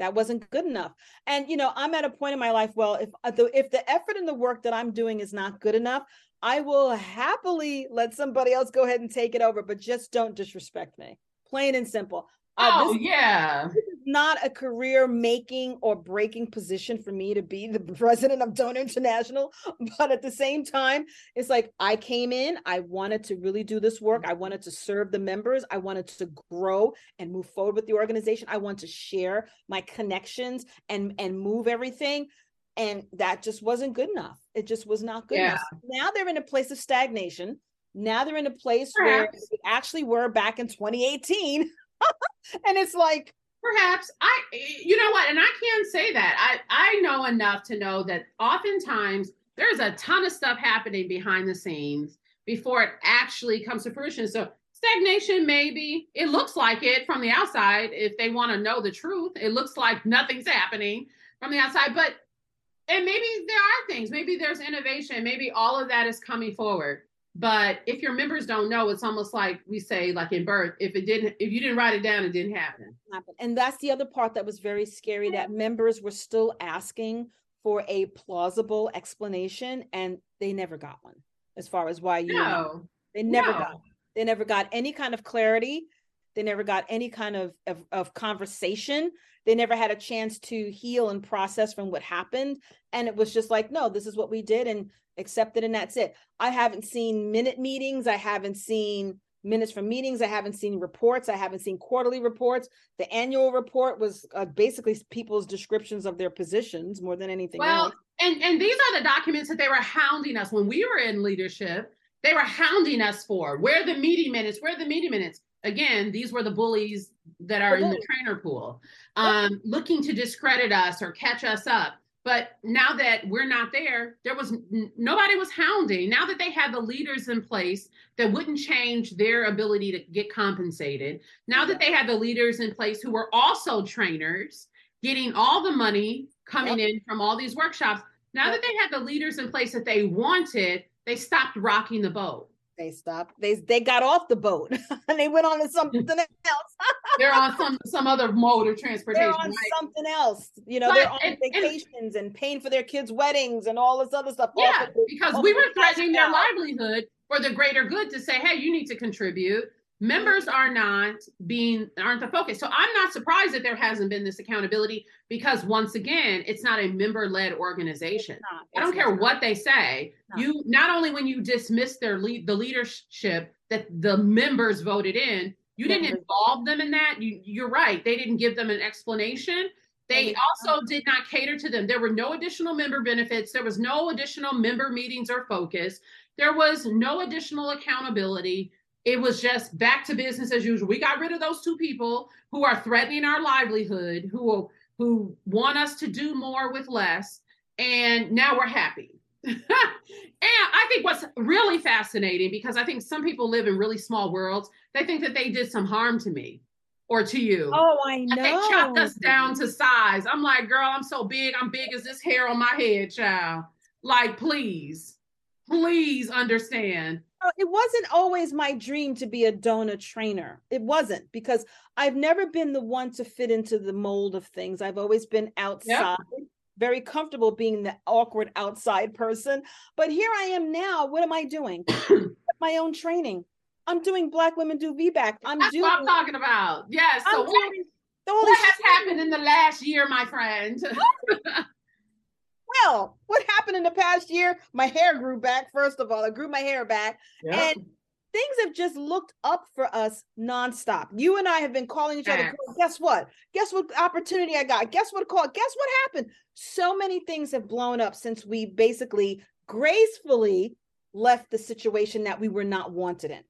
that wasn't good enough. And you know, I'm at a point in my life well, if uh, the if the effort and the work that I'm doing is not good enough, I will happily let somebody else go ahead and take it over, but just don't disrespect me. Plain and simple. Uh, oh, this, yeah. This is not a career making or breaking position for me to be the president of DONA International. But at the same time, it's like I came in, I wanted to really do this work. I wanted to serve the members. I wanted to grow and move forward with the organization. I want to share my connections and, and move everything and that just wasn't good enough it just was not good yeah. enough now they're in a place of stagnation now they're in a place perhaps. where they actually were back in 2018 and it's like perhaps i you know what and i can say that. I i know enough to know that oftentimes there's a ton of stuff happening behind the scenes before it actually comes to fruition. So stagnation maybe. It looks like it from the outside. If they want to know the truth it looks like nothing's happening from the outside but and maybe there are things. Maybe there's innovation. Maybe all of that is coming forward but if your members don't know it's almost like we say like in birth if it didn't if you didn't write it down it didn't happen and that's the other part that was very scary that members were still asking for a plausible explanation and they never got one as far as why you no. they never no. got they never got any kind of clarity they never got any kind of, of, of conversation. They never had a chance to heal and process from what happened. And it was just like no this is what we did and accepted and that's it. I haven't seen minute meetings. I haven't seen minutes from meetings. I haven't seen reports. I haven't seen quarterly reports. The annual report was uh, basically people's descriptions of their positions more than anything well else. and and these are the documents that they were hounding us when we were in leadership. They were hounding us for. Where the meeting minutes? Where the meeting minutes again these were the bullies that are in the trainer pool um, looking to discredit us or catch us up. But now that we're not there, there was n- nobody was hounding. Now that they had the leaders in place that wouldn't change their ability to get compensated, now that they had the leaders in place who were also trainers, getting all the money coming yep. in from all these workshops, now yep. that they had the leaders in place that they wanted, they stopped rocking the boat they stopped. They they got off the boat and they went on to something else. they're on some some other mode of transportation. They're on right? something else. You know, but, they're on and, vacations and, and, paying for their kids' weddings and all this other stuff. Yeah, because we were threatening their livelihood for the greater good to say, hey, you need to contribute members are not being aren't the focus. So i'm not surprised that there hasn't been this accountability because once again it's not a member led organization i don't care not. what they say. No. you not only when you dismiss their lead the leadership that the members voted in you didn't involve them in that. You you're right. They didn't give them an explanation. They also did not cater to them. There were no additional member benefits. There was no additional member meetings or focus. There was no additional accountability it was just back to business as usual. We got rid of those two people who are threatening our livelihood, who who want us to do more with less, and now we're happy. and I think what's really fascinating because I think some people live in really small worlds, they think that they did some harm to me or to you. Oh, I know. They chopped us down to size. I'm like, girl, I'm so big. I'm big as this hair on my head, child. Like, please, please understand. It wasn't always my dream to be a DONA trainer. It wasn't because I've never been the one to fit into the mold of things. I've always been outside. Yep very comfortable being the awkward outside person. But here I am now. What am I doing? My own training. I'm doing Black Women Do VBAC. I'm That's doing, what I'm talking about. Yes. So what, what has happened in the last year, my friend? well, what happened in the past year? My hair grew back. First of all, I grew my hair back, yep. and things have just looked up for us nonstop. You and I have been calling each other. Guess what? Guess what opportunity I got? Guess what call? Guess what happened? So many things have blown up since we basically gracefully left the situation that we were not wanted in.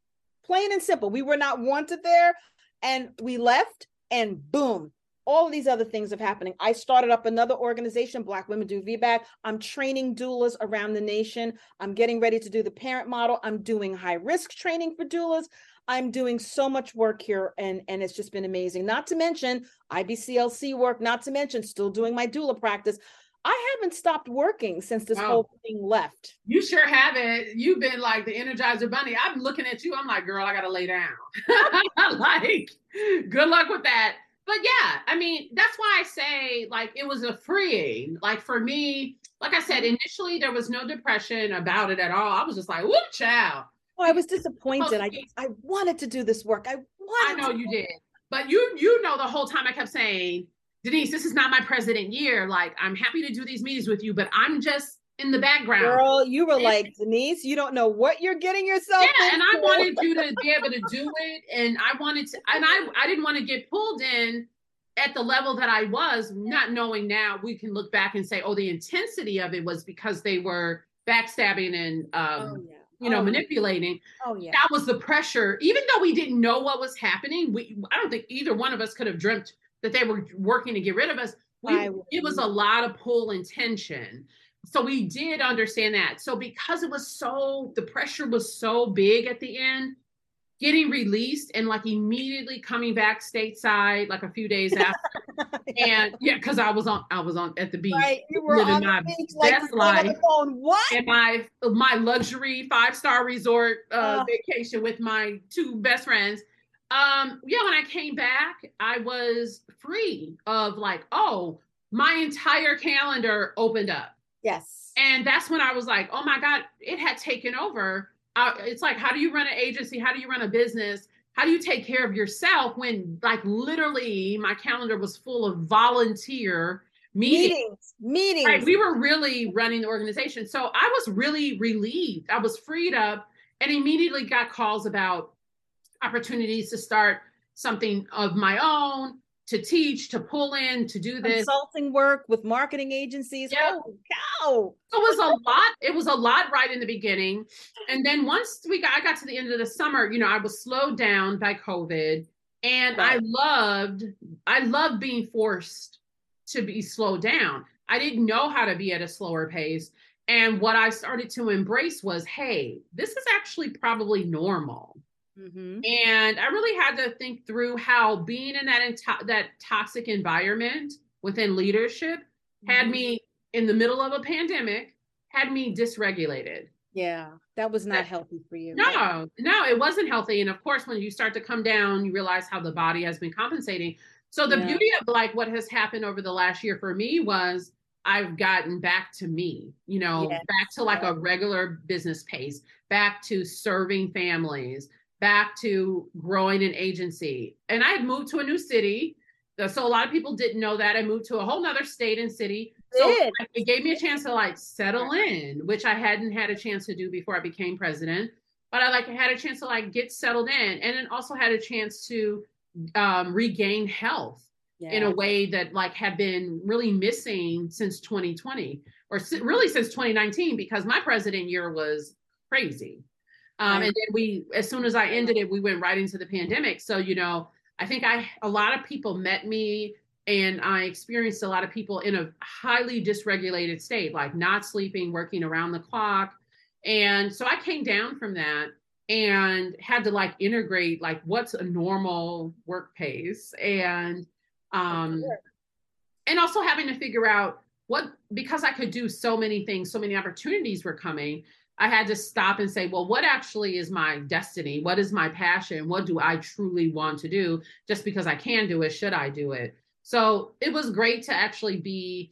Plain and simple. We were not wanted there and we left and boom, all these other things have happening. I started up another organization, Black Women Do VBAC. I'm training doulas around the nation. I'm getting ready to do the parent model. I'm doing high risk training for doulas. I'm doing so much work here and, and it's just been amazing. Not to mention IBCLC work, not to mention still doing my doula practice. I haven't stopped working since this wow. whole thing left. You sure haven't. You've been like the Energizer Bunny. I'm looking at you. I'm like, girl, I got to lay down. like, good luck with that but yeah, I mean, that's why I say like it was a freeing. Like for me, like I said, initially there was no depression about it at all. I was just like, whoop, child. Oh, I was disappointed. Oh, I I wanted to do this work. I wanted. I know you did, but you you know the whole time I kept saying, Denise, this is not my president year. Like I'm happy to do these meetings with you, but I'm just in the background. Girl, you were like, Denise, you don't know what you're getting yourself. Yeah, and I wanted you to be able to do it. And I wanted to, and I I didn't want to get pulled in at the level that I was, not knowing now, we can look back and say, oh, the intensity of it was because they were backstabbing and um, oh, yeah. you know, oh, manipulating. Oh yeah. That was the pressure. Even though we didn't know what was happening, we I don't think either one of us could have dreamt that they were working to get rid of us. We, it was a lot of pull and tension so we did understand that. So because it was so the pressure was so big at the end, getting released and like immediately coming back stateside like a few days after. and yeah, because I was on I was on at the beach. Right. You were living my beach, best like, life. What? And my my luxury five-star resort uh, uh, vacation with my two best friends. Um, yeah, when I came back, I was free of like, oh, my entire calendar opened up Yes. And that's when I was like, oh my God, it had taken over. Uh, it's like, how do you run an agency? How do you run a business? How do you take care of yourself when, like, literally my calendar was full of volunteer meetings? Meetings. meetings. Right. We were really running the organization. So I was really relieved. I was freed up and immediately got calls about opportunities to start something of my own to teach, to pull in, to do this consulting work with marketing agencies. Yeah. Holy cow! It was a lot. It was a lot right in the beginning, and then once we got, I got to the end of the summer. You know, I was slowed down by COVID, and right. I loved, I loved being forced to be slowed down. I didn't know how to be at a slower pace. And what I started to embrace was, hey, this is actually probably normal. Mm-hmm. And I really had to think through how being in that into- that toxic environment within leadership mm-hmm. had me in the middle of a pandemic, had me dysregulated. Yeah, that was not that, healthy for you. No, no, it wasn't healthy. And of course, when you start to come down, you realize how the body has been compensating. So the yeah. beauty of like what has happened over the last year for me was I've gotten back to me, you know, yes. back to like a regular business pace, back to serving families, back to growing an agency. And I had moved to a new city. So a lot of people didn't know that. I moved to a whole nother state and city. So it gave me a chance to like settle in, which I hadn't had a chance to do before I became president. But I like had a chance to like get settled in and then also had a chance to um, regain health yeah. in a way that like had been really missing since 2020 or really since 2019 because my president year was crazy. Um, and then we, as soon as I ended it, we went right into the pandemic. So, you know, I think I, a lot of people met me and I experienced a lot of people in a highly dysregulated state, like not sleeping, working around the clock. And so I came down from that and had to like integrate like what's a normal work pace and um and also having to figure out what because I could do so many things, so many opportunities were coming. I had to stop and say, well, what actually is my destiny? What is my passion? What do I truly want to do? Just because I can do it, should I do it? So it was great to actually be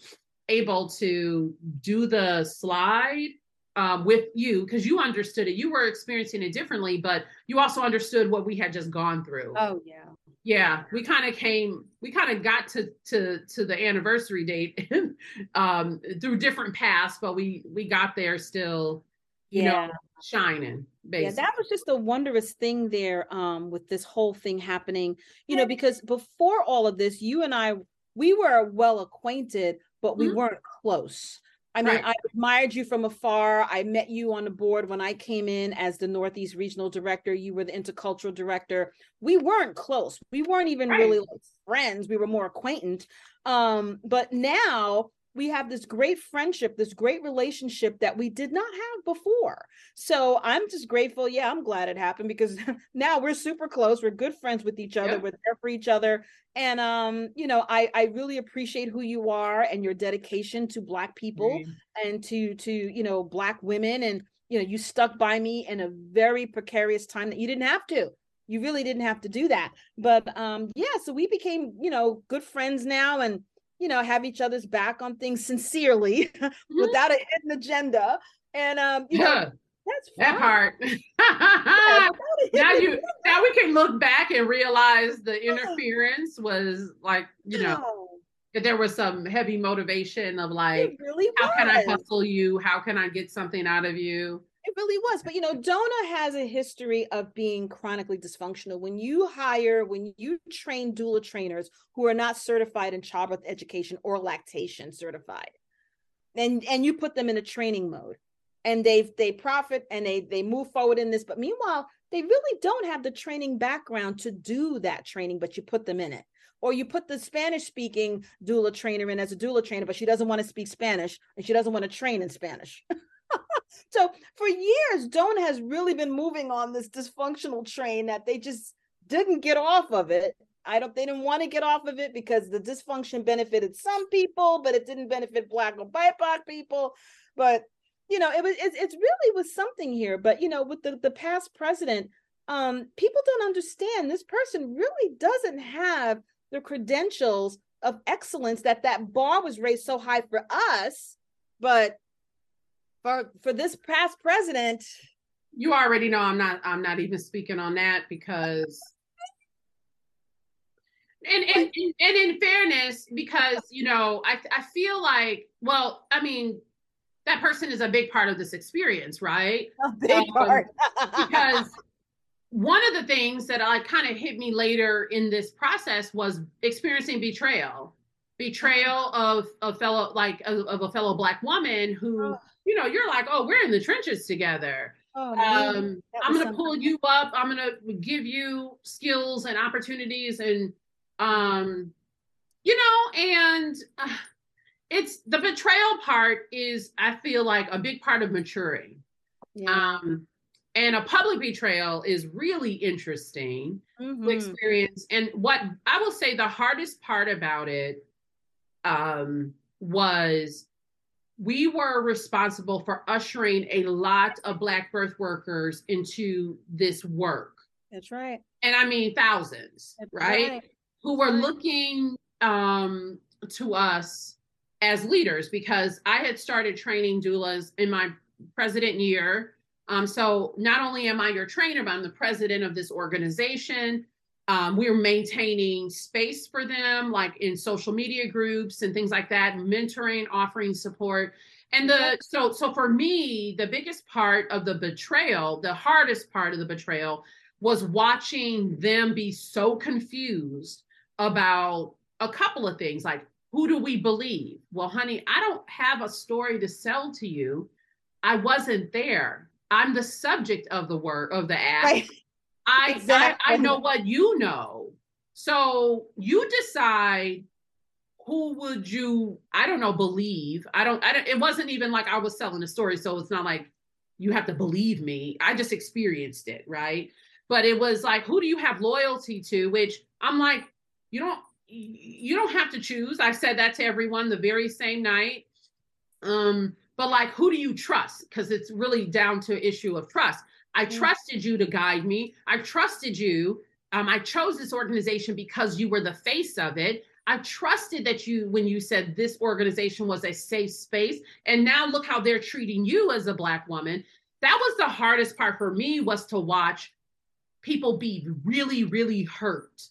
able to do the slide um, with you because you understood it. You were experiencing it differently, but you also understood what we had just gone through. Oh yeah. Yeah, we kind of came, we kind of got to to to the anniversary date um, through different paths, but we we got there still, you yeah. know, shining. Basically. Yeah, that was just a wondrous thing there um, with this whole thing happening. You know, because before all of this, you and I, we were well acquainted, but we mm-hmm. weren't close. I mean, right. I admired you from afar. I met you on the board when I came in as the Northeast Regional Director. You were the Intercultural Director. We weren't close. We weren't even right. really like friends. We were more acquaintant. Um, but now we have this great friendship, this great relationship that we did not have before. So I'm just grateful. Yeah, I'm glad it happened because now we're super close. We're good friends with each other. Yep. We're there for each other. And um, you know, I I really appreciate who you are and your dedication to black people mm-hmm. and to to you know black women and you know you stuck by me in a very precarious time that you didn't have to you really didn't have to do that but um yeah so we became you know good friends now and you know, have each other's back on things sincerely mm-hmm. without a hidden agenda. And um, you yeah. know, that's that part. yeah, now you now we can look back and realize the interference was like, you know, that there was some heavy motivation of like, really how can I hustle you? How can I get something out of you? Really was. But you know, DONA has a history of being chronically dysfunctional. When you hire, when you train doula trainers who are not certified in childbirth education or lactation certified, and and you put them in a training mode and they they profit and they they move forward in this, but meanwhile, they really don't have the training background to do that training, but you put them in it or you put the Spanish speaking doula trainer in as a doula trainer, but she doesn't want to speak Spanish and she doesn't want to train in Spanish. so for years, DONA has really been moving on this dysfunctional train that they just didn't get off of it. I don't they didn't want to get off of it because the dysfunction benefited some people, but it didn't benefit black or BIPOC people. But you know, it was it's, it's really was something here. But you know, with the, the past president, um, people don't understand this person really doesn't have the credentials of excellence that that bar was raised so high for us but for for this past president. You already know i'm not i'm not even speaking on that because and and, and in fairness because you know i i feel like well i mean that person is a big part of this experience right? A big um, part. because one of the things that I kind of hit me later in this process was experiencing betrayal betrayal of a fellow like of, of a fellow black woman who oh you know, you're like, oh, we're in the trenches together. Oh, um, I'm going to pull you up. I'm going to give you skills and opportunities and, um, you know, and uh, it's the betrayal part is, I feel like a big part of maturing. Yeah. Um, and a public betrayal is really interesting mm-hmm. experience. And what I will say the hardest part about it um, was we were responsible for ushering a lot of Black birth workers into this work. That's right. And I mean thousands, right? right? Who were looking um, to us as leaders because I had started training doulas in my president year. Um, so not only am I your trainer, but I'm the president of this organization. Um, we're maintaining space for them, like in social media groups and things like that, mentoring, offering support. And the so so for me, the biggest part of the betrayal, the hardest part of the betrayal was watching them be so confused about a couple of things like who do we believe? Well, honey, I don't have a story to sell to you. I wasn't there. I'm the subject of the word of the act. Right. I, exactly. I I know what you know. So you decide who would you i don't know believe. I don't i don't it wasn't even like i was selling a story so it's not like you have to believe me. I just experienced it right? But it was like who do you have loyalty to? Which i'm like you don't you don't have to choose. I said that to everyone the very same night. Um but like who do you trust? Because it's really down to issue of trust i mm-hmm. trusted you to guide me i trusted you um, i chose this organization because you were the face of it I trusted that you when you said this organization was a safe space. And now look how they're treating you as a black woman. That was the hardest part for me was to watch people be really, really hurt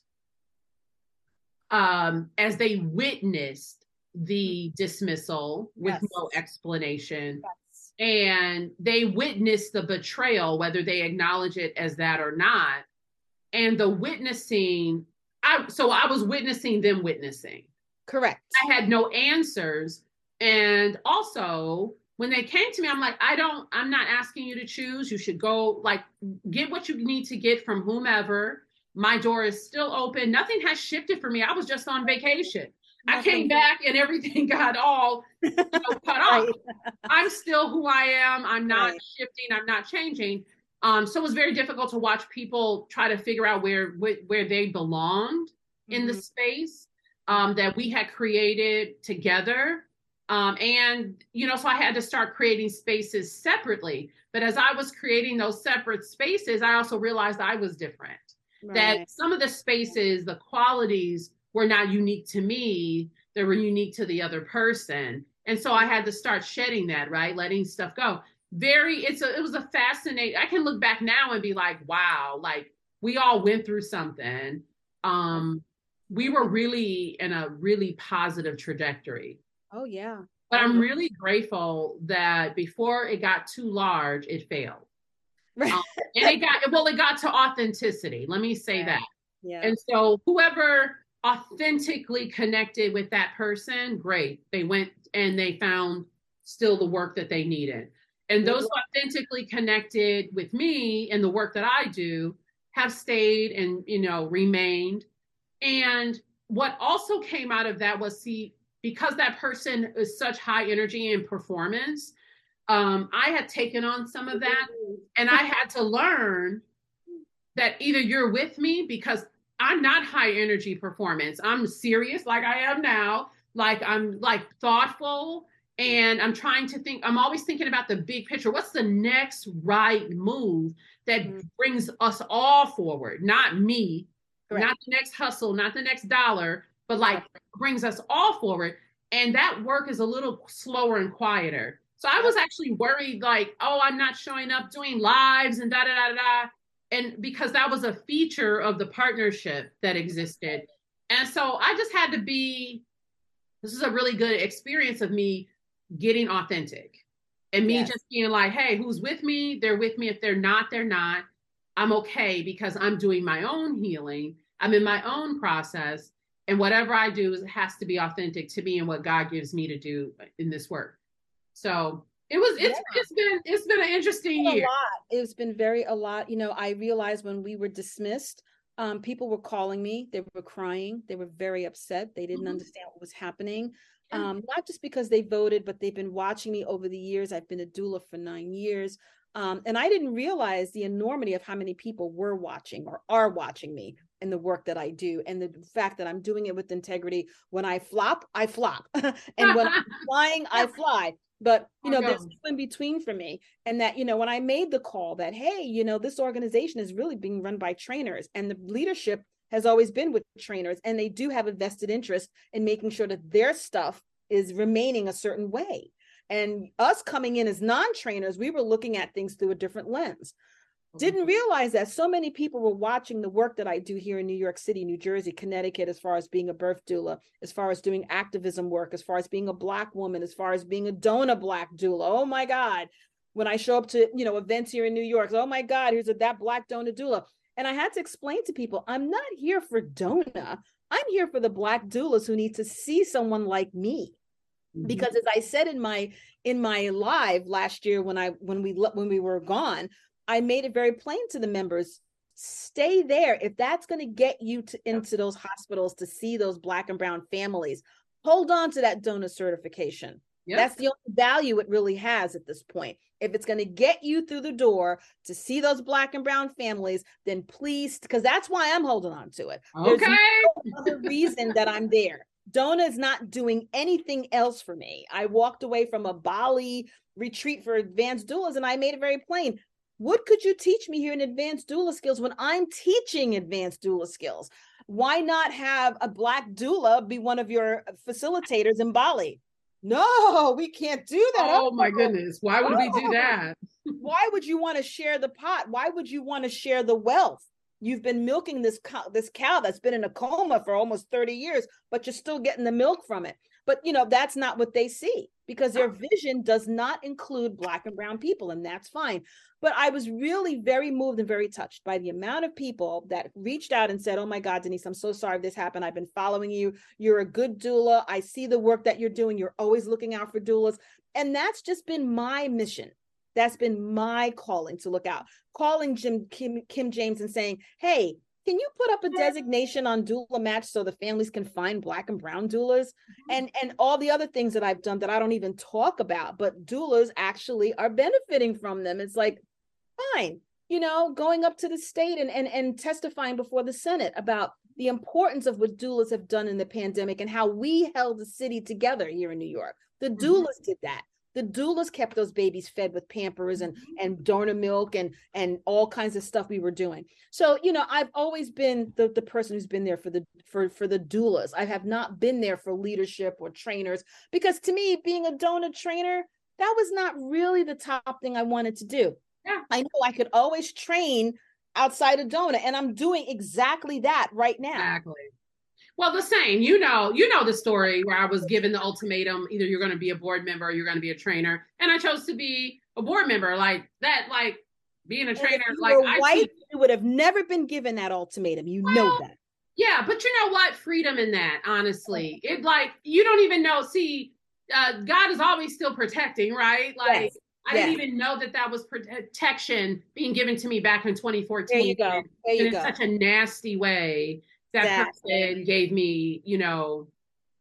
um, as they witnessed the dismissal with yes. no explanation. Yes. And they witness the betrayal, whether they acknowledge it as that or not. And the witnessing I so I was witnessing them witnessing. Correct. I had no answers. And also, when they came to me, I'm like, I don't, I'm not asking you to choose. You should go, like, get what you need to get from whomever. My door is still open. Nothing has shifted for me. I was just on vacation. I came back and everything got all you know, cut off. I'm still who I am. I'm not right. shifting. I'm not changing. Um, so it was very difficult to watch people try to figure out where where, where they belonged mm-hmm. in the mm-hmm. space um, that we had created together. Um, and you know, so I had to start creating spaces separately. But as I was creating those separate spaces, I also realized I was different. Right. That some of the spaces, the qualities were not unique to me; they were unique to the other person. And so I had to start shedding that, right? Letting stuff go very it's a it was a fascinating i can look back now and be like wow like we all went through something um we were really in a really positive trajectory oh yeah but i'm really grateful that before it got too large it failed right. Um, and it got well it got to authenticity let me say yeah. that yeah and so whoever authentically connected with that person great. They went and they found still the work that they needed. And those authentically connected with me and the work that I do have stayed and, you know, remained. And what also came out of that was see, because that person is such high energy and performance, um, I had taken on some of that and I had to learn that either you're with me because I'm not high energy performance. I'm serious like I am now. Like I'm like thoughtful and I'm trying to think, I'm always thinking about the big picture. What's the next right move that mm-hmm. brings us all forward? Not me, Correct. not the next hustle, not the next dollar, but like brings us all forward. And that work is a little slower and quieter. So I was actually worried, like, oh, I'm not showing up doing lives and da da da da. And because that was a feature of the partnership that existed. And so I just had to be, this is a really good experience of me getting authentic and me yes. just being like, hey, who's with me? They're with me. If they're not, they're not. I'm okay because I'm doing my own healing. I'm in my own process. And whatever I do is, has to be authentic to me and what God gives me to do in this work. So it was it's yeah. it's been it's been an interesting year. A lot. It's been very a lot. You know, I realized when we were dismissed, um, people were calling me, they were crying, they were very upset, they didn't mm-hmm. understand what was happening um, not just because they voted, but they've been watching me over the years. I've been a doula for nine years. Um, and I didn't realize the enormity of how many people were watching or are watching me in the work that I do. And the fact that I'm doing it with integrity. When I flop, I flop. and when I'm flying, I fly. But you oh, know, there's in between for me. And that, you know, when I made the call that, hey, you know, this organization is really being run by trainers and the leadership has always been with trainers and they do have a vested interest in making sure that their stuff is remaining a certain way and us coming in as non-trainers we were looking at things through a different lens didn't mm-hmm. realize that so many people were watching the work that I do here in New York City, New Jersey, Connecticut, as far as being a birth doula, as far as doing activism work, as far as being a Black woman, as far as being a DONA Black doula. Oh my God. When I show up to, you know, events here in New York, oh my God, here's a that Black DONA doula. And I had to explain to people, I'm not here for Dona. I'm here for the black doulas who need to see someone like me. Mm-hmm. Because as I said in my in my live last year when I when we when we were gone, I made it very plain to the members stay there if that's going to get you to into those hospitals to see those black and brown families hold on to that DONA certification. Yep. That's the only value it really has at this point. If it's going to get you through the door to see those black and brown families, then please, because that's why I'm holding on to it. There's okay. no other reason that I'm there. Dona is not doing anything else for me. I walked away from a Bali retreat for advanced doulas and I made it very plain. What could you teach me here in advanced doula skills when I'm teaching advanced doula skills? Why not have a black doula be one of your facilitators in Bali? No, we can't do that. Oh my goodness. Why would we do Oh. that? Why would you want to share the pot? Why would you want to share the wealth? You've been milking this cow, this cow that's been in a coma for almost 30 years, but you're still getting the milk from it. But you know, that's not what they see because their vision does not include black and brown people, and that's fine. But I was really very moved and very touched by the amount of people that reached out and said, Oh my God, Denise, I'm so sorry if this happened. I've been following you. You're a good doula. I see the work that you're doing. You're always looking out for doulas. And that's just been my mission. That's been my calling to look out. Calling Jim Kim, Kim James and saying, "Hey, can you put up a designation on doula match so the families can find black and brown doulas?" And and all the other things that I've done that I don't even talk about, but doulas actually are benefiting from them. It's like, fine, you know, going up to the state and and and testifying before the Senate about the importance of what doulas have done in the pandemic and how we held the city together here in New York. The Mhm. doulas did that the doulas kept those babies fed with pampers and mm-hmm. and DONA milk and and all kinds of stuff we were doing. So you know i've always been the, the person who's been there for the for for the doulas. I have not been there for leadership or trainers because to me being a DONA trainer that was not really the top thing i wanted to do. Yeah. i know i could always train outside of donor and i'm doing exactly that right now. Exactly. Well, the same. You know, you know the story where I was given the ultimatum: either you're going to be a board member or you're going to be a trainer, and I chose to be a board member. Like that, like being a And trainer. you Like white see- you would have never been given that ultimatum you know that Yeah, but you know what? Freedom in that, honestly. It like you don't even know. See, uh, God is always still protecting, right? Like Yes, I didn't even know that that was protection being given to me back in 2014. there you go there you in go such a nasty way that Exactly. person gave me, you know,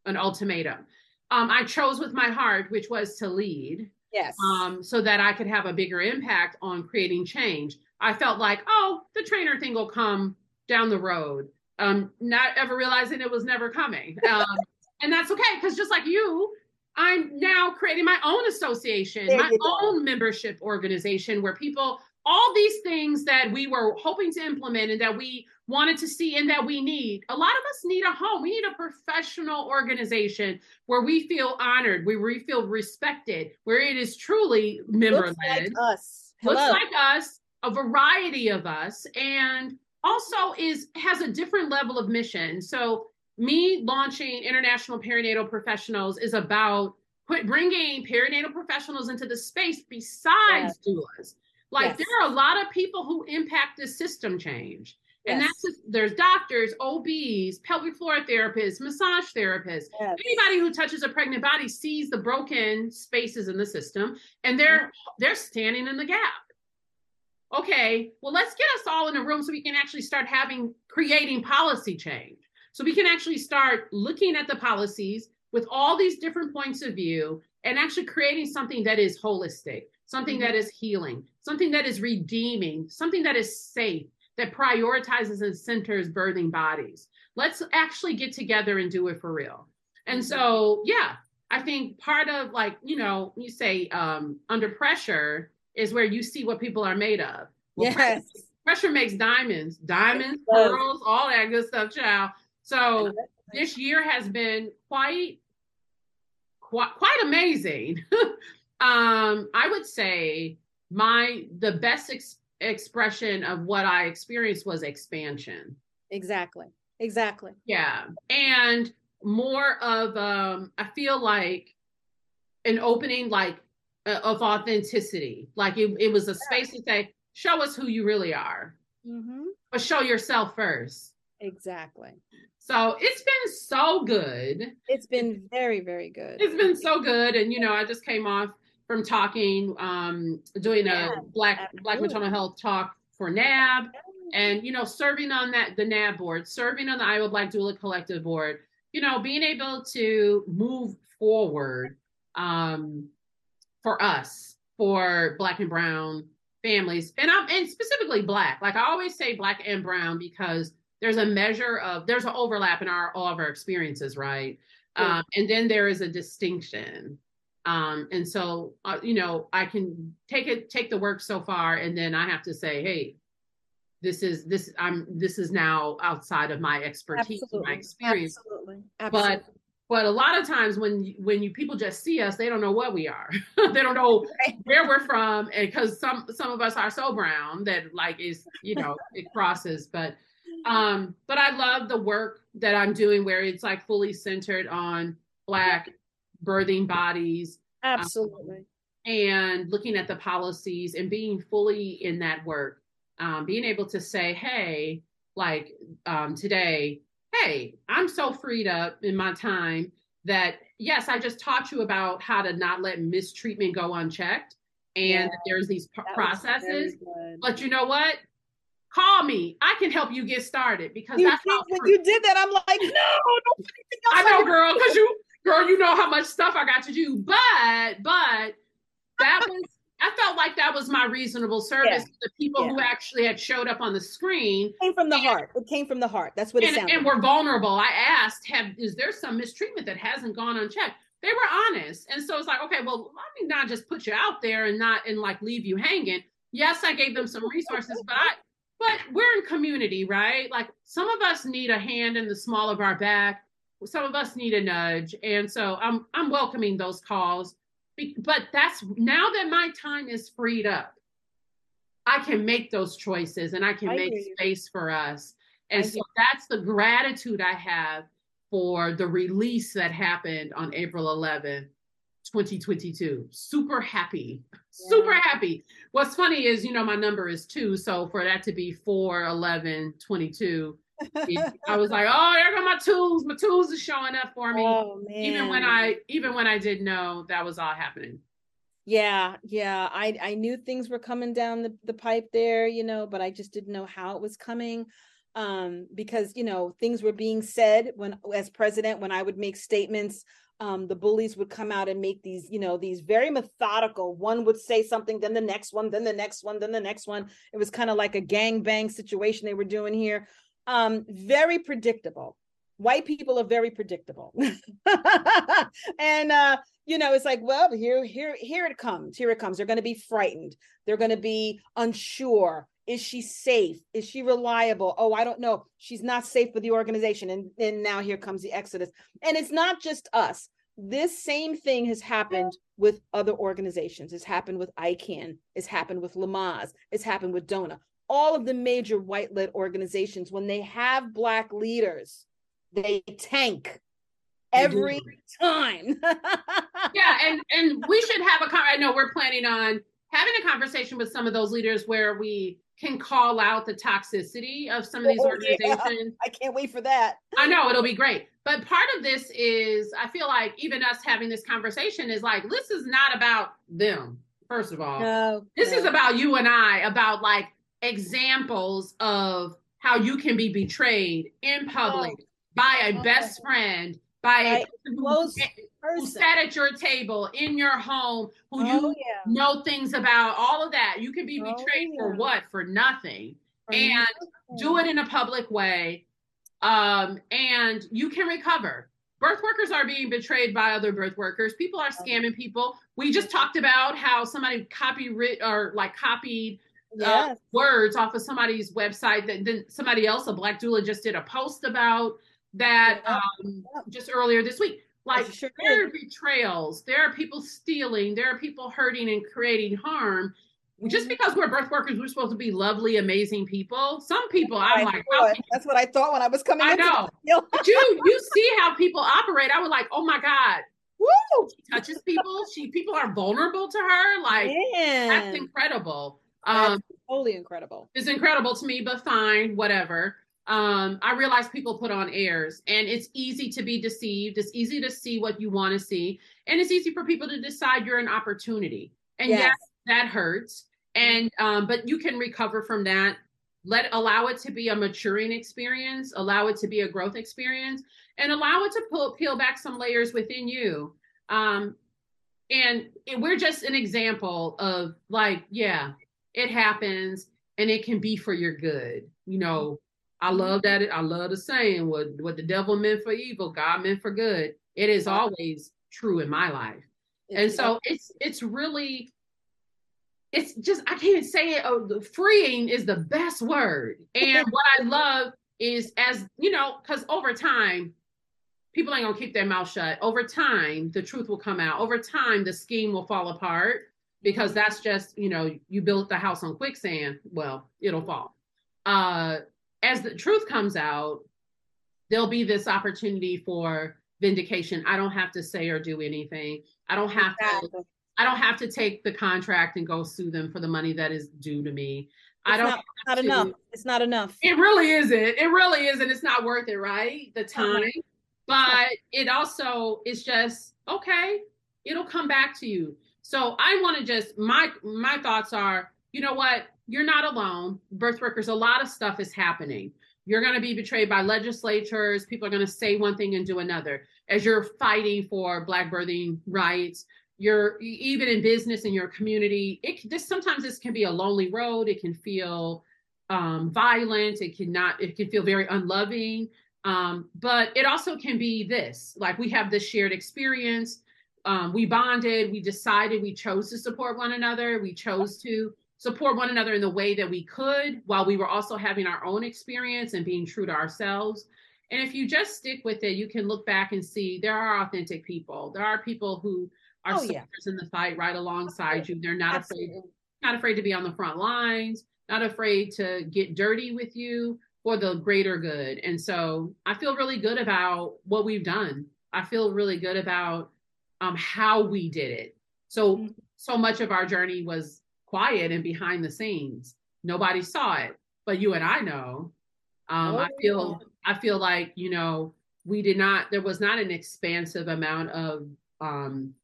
an ultimatum. Um, I chose with my heart, which was to lead yes um, so that I could have a bigger impact on creating change. I felt like, oh, the trainer thing will come down the road, um, not ever realizing it was never coming. Um, and that's okay, because just like you, I'm now creating my own association, There my own membership organization where people, all these things that we were hoping to implement and that we wanted to see and that we need. A lot of us need a home. We need a professional organization where we feel honored, where we feel respected, where it is truly member looks led, like us looks like us, a variety of us, and also is has a different level of mission. So me launching International Perinatal Professionals is about put, bringing perinatal professionals into the space besides doulas. Like Yes. there are a lot of people who impact this system change. And that's just, there's doctors, OBs, pelvic floor therapists, massage therapists. Yes. Anybody who touches a pregnant body sees the broken spaces in the system and they're mm-hmm. they're standing in the gap. Okay, well let's get us all in a room so we can actually start having creating policy change. So we can actually start looking at the policies with all these different points of view and actually creating something that is holistic, something mm-hmm. that is healing, something that is redeeming, something that is safe, that prioritizes and centers birthing bodies. Let's actually get together and do it for real. And so, yeah, I think part of like, you know, you say um, under pressure is where you see what people are made of. Well, yes pressure makes diamonds, diamonds, pearls, all that good stuff, child. So this year has been quite, quite, quite amazing. um, I would say my the best ex- expression of what I experienced was expansion. exactly exactly Yeah, and more of um, I feel like an opening, like uh, of authenticity. Like it, it was a space to say, show us who you really are, mm-hmm. but show yourself first. exactly So it's been so good. it's been very very good It's been so good, and you know, I just came off from talking, um, doing Yeah, a black Black maternal health talk for NAB, and you know, serving on that the NAB board, serving on the Iowa Black Doula Collective board. you know, being able to move forward um, for us, for Black and Brown families, and I'm and specifically Black. Like I always say, Black and Brown because there's a measure of there's an overlap in our all of our experiences, right? Um, and then there is a distinction. Um, and so, uh, you know, I can take it, take the work so far, and then I have to say, hey, this is this I'm this is now outside of my expertise, Absolutely. my experience. Absolutely. Absolutely. But but a lot of times when when you people just see us, they don't know what we are. they don't know where we're from, and because some some of us are so brown that like is you know it crosses. But um, but I love the work that I'm doing where it's like fully centered on Black birthing bodies. Um, Absolutely. Um, and looking at the policies and being fully in that work, um, being able to say, hey, like um, today, hey, I'm so freed up in my time that, yes, I just taught you about how to not let mistreatment go unchecked. And yeah, there's these p- processes. But you know what? call me. I can help you get started because you that's did, when you did that. I'm like, no, don't I know, girl, because you, girl, you know how much stuff I got to do. But, but that was, I felt like that was my reasonable service yeah. to the people yeah. who actually had showed up on the screen. It came from the and, heart. It came from the heart. That's what it and, sounded. And we're vulnerable. I asked, have is there some mistreatment that hasn't gone unchecked? They were honest, and so it's like, okay, well, let me not just put you out there and not and like leave you hanging. Yes, I gave them some resources, but I but we're in community, right? Like some of us need a hand in the small of our back. Some of us need a nudge. And so I'm I'm welcoming those calls. But that's now that my time is freed up, I can make those choices and I can I make space for us. And I so that's the gratitude I have for the release that happened on April 11th 2022. Super happy. Yeah. Super happy. What's funny is, you know, my number is two. So for that to be 4, 11, 22, it, I was like, oh, there go my tools. My tools are showing up for me. Oh, even when I even when I didn't know that was all happening. Yeah, yeah. I I knew things were coming down the, the pipe there, you know, but I just didn't know how it was coming. Um, because you know, things were being said when as president, when I would make statements um, the bullies would come out and make these, you know, these very methodical. One would say something, then the next one, then the next one, then the next one. It was kind of like a gang bang situation they were doing here. Um, very predictable. White people are very predictable, and uh, you know, it's like, well, here, here, here it comes. Here it comes. They're going to be frightened. They're going to be unsure. Is she safe? Is she reliable? Oh, I don't know. She's not safe for the organization. And, and now here comes the exodus. And it's not just us. This same thing has happened with other organizations. It's happened with ICAN. It's happened with Lamaze. It's happened with DONA. All of the major white led organizations, when they have Black leaders, they tank every time. yeah, and and we should have a. I know we're planning on having a conversation with some of those leaders where we can call out the toxicity of some of these oh, organizations. Yeah. I can't wait for that. I know it'll be great. But part of this is I feel like even us having this conversation is like this is not about them. First of all, no, this no. is about you and I about like examples of how you can be betrayed in public oh. by a best friend by right. a close who sat at your table in your home, who oh, you yeah. know things about, all of that. You can be oh, betrayed yeah. for what? For nothing. For and nothing. do it in a public way. Um, and you can recover. Birth workers are being betrayed by other birth workers. People are scamming people. We just talked about how somebody copied or like copied yes. uh, words off of somebody's website that then somebody else, a black doula, just did a post about that um, just earlier this week. Like sure there are betrayals, there are people stealing, there are people hurting and creating harm. Just mm-hmm. because we're birth workers, we're supposed to be lovely, amazing people. Some people, I'm like, that's what I thought when I was coming. I know. but you, you see how people operate. I was like, oh my god, Woo! She touches people. She people are vulnerable to her. Like Man. that's incredible. Um, totally incredible. It's incredible to me, but fine, whatever um, I realize people put on airs and it's easy to be deceived. It's easy to see what you want to see. And it's easy for people to decide you're an opportunity. And yes, yes that hurts. And, um, but you can recover from that let allow it to be a maturing experience, allow it to be a growth experience, and allow it to pull, peel back some layers within you. Um, and we're just an example of like, yeah, it happens and it can be for your good. You know, I mm-hmm. love that. I love the saying, what, what the devil meant for evil, God meant for good. It is always true in my life. and so it's, it's really, it's just, I can't say it. Oh, freeing is the best word. And what I love is as, you know, cause over time, people ain't gonna keep their mouth shut. Over time, the truth will come out. Over time, the scheme will fall apart because that's just, you know, you built the house on quicksand. Well, it'll fall. Uh, as the truth comes out, there'll be this opportunity for vindication. I don't have to say or do anything. I don't have exactly. to. I don't have to take the contract and go sue them for the money that is due to me. It's I don't. Not, not enough. It's not enough. It really isn't. It really isn't. It's not worth it, right? The uh-huh. time. But it also is just okay it'll come back to you so i want to just my my thoughts are you know what? You're not alone. Birth workers a lot of stuff is happening. You're going to be betrayed by legislatures people are going to say one thing and do another. As you're fighting for black birthing rights you're even in business in your community it this sometimes this can be a lonely road. It can feel um, violent. It can not it can feel very unloving. Um, but it also can be this like we have this shared experience. Um, we bonded, we decided, we chose to support one another, we chose to support one another in the way that we could while we were also having our own experience and being true to ourselves. And if you just stick with it, you can look back and see there are authentic people. There are people who are oh, yeah. in the fight right alongside you. They're not Absolutely. afraid, not afraid to be on the front lines, not afraid to get dirty with you for the greater good. And so I feel really good about what we've done. I feel really good about um, how we did it. So mm-hmm. so much of our journey was quiet and behind the scenes. Nobody saw it, but you and I know. Um, oh, I feel yeah. I feel like you know we did not. There was not an expansive amount of um,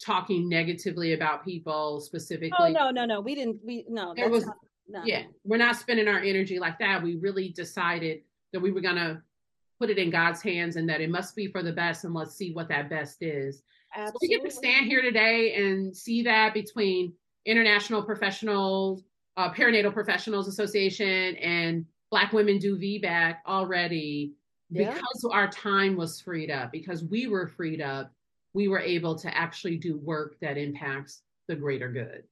talking negatively about people specifically. Oh no no no we didn't we no. There was not, no. Yeah, we're not spending our energy like that. We really decided that we were going to put it in God's hands and that it must be for the best and let's see what that best is. Absolutely. So we get to stand here today and see that between International Professional uh, Perinatal Professionals Association and Black Women Do VBAC already yeah. because our time was freed up, because we were freed up, we were able to actually do work that impacts the greater good.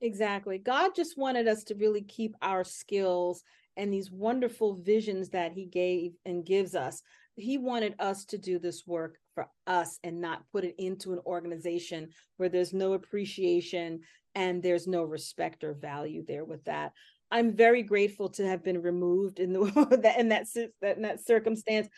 Exactly. God just wanted us to really keep our skills and these wonderful visions that He gave and gives us. He wanted us to do this work for us and not put it into an organization where there's no appreciation and there's no respect or value there with that. I'm very grateful to have been removed in the in that in that circumstance.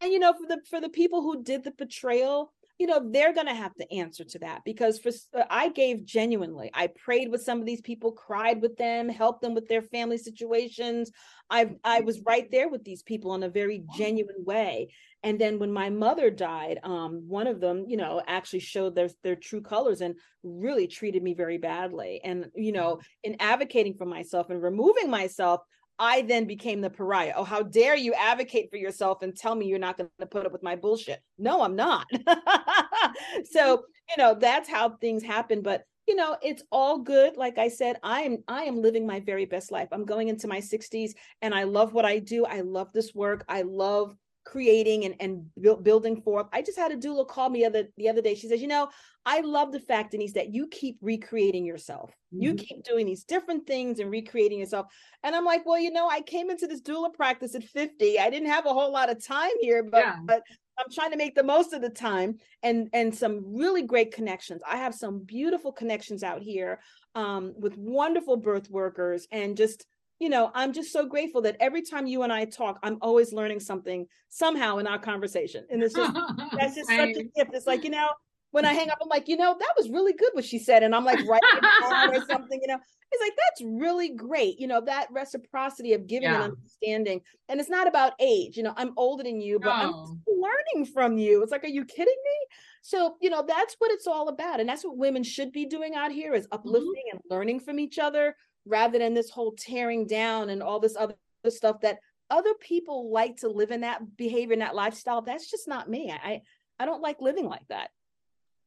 And you know, for the for the people who did the betrayal, you know they're going to have to answer to that because for uh, i gave genuinely. I prayed with some of these people cried with them helped them with their family situations. I i was right there with these people in a very genuine way. And then when my mother died um one of them you know actually showed their their true colors and really treated me very badly. And you know in advocating for myself and removing myself I then became the pariah. Oh, how dare you advocate for yourself and tell me you're not going to put up with my bullshit? No, I'm not. so, you know, that's how things happen. But you know, it's all good. Like I said, I am I am living my very best life. I'm going into my 60s and I love what I do. I love this work. I love creating and, and building forth. I just had a doula call me other the other day. She says, you know, I love the fact, Denise, that you keep recreating yourself. Mm-hmm. You keep doing these different things and recreating yourself. And I'm like, well, you know, I came into this doula practice at 50. I didn't have a whole lot of time here, but, yeah. but I'm trying to make the most of the time and and some really great connections. I have some beautiful connections out here um, with wonderful birth workers and just you know, I'm just so grateful that every time you and I talk, I'm always learning something somehow in our conversation. And it's just that's just such a gift. It's like, you know, when I hang up, I'm like, you know, that was really good what she said. And I'm like writing or something, you know. It's like that's really great, you know, that reciprocity of giving yeah. and understanding. And it's not about age, you know, I'm older than you, but I'm learning from you. It's like, are you kidding me? So, you know, that's what it's all about. And that's what women should be doing out here is mm-hmm. uplifting mm-hmm. and learning from each other rather than this whole tearing down and all this other stuff that other people like to live in that behavior and that lifestyle. That's just not me. I I don't like living like that.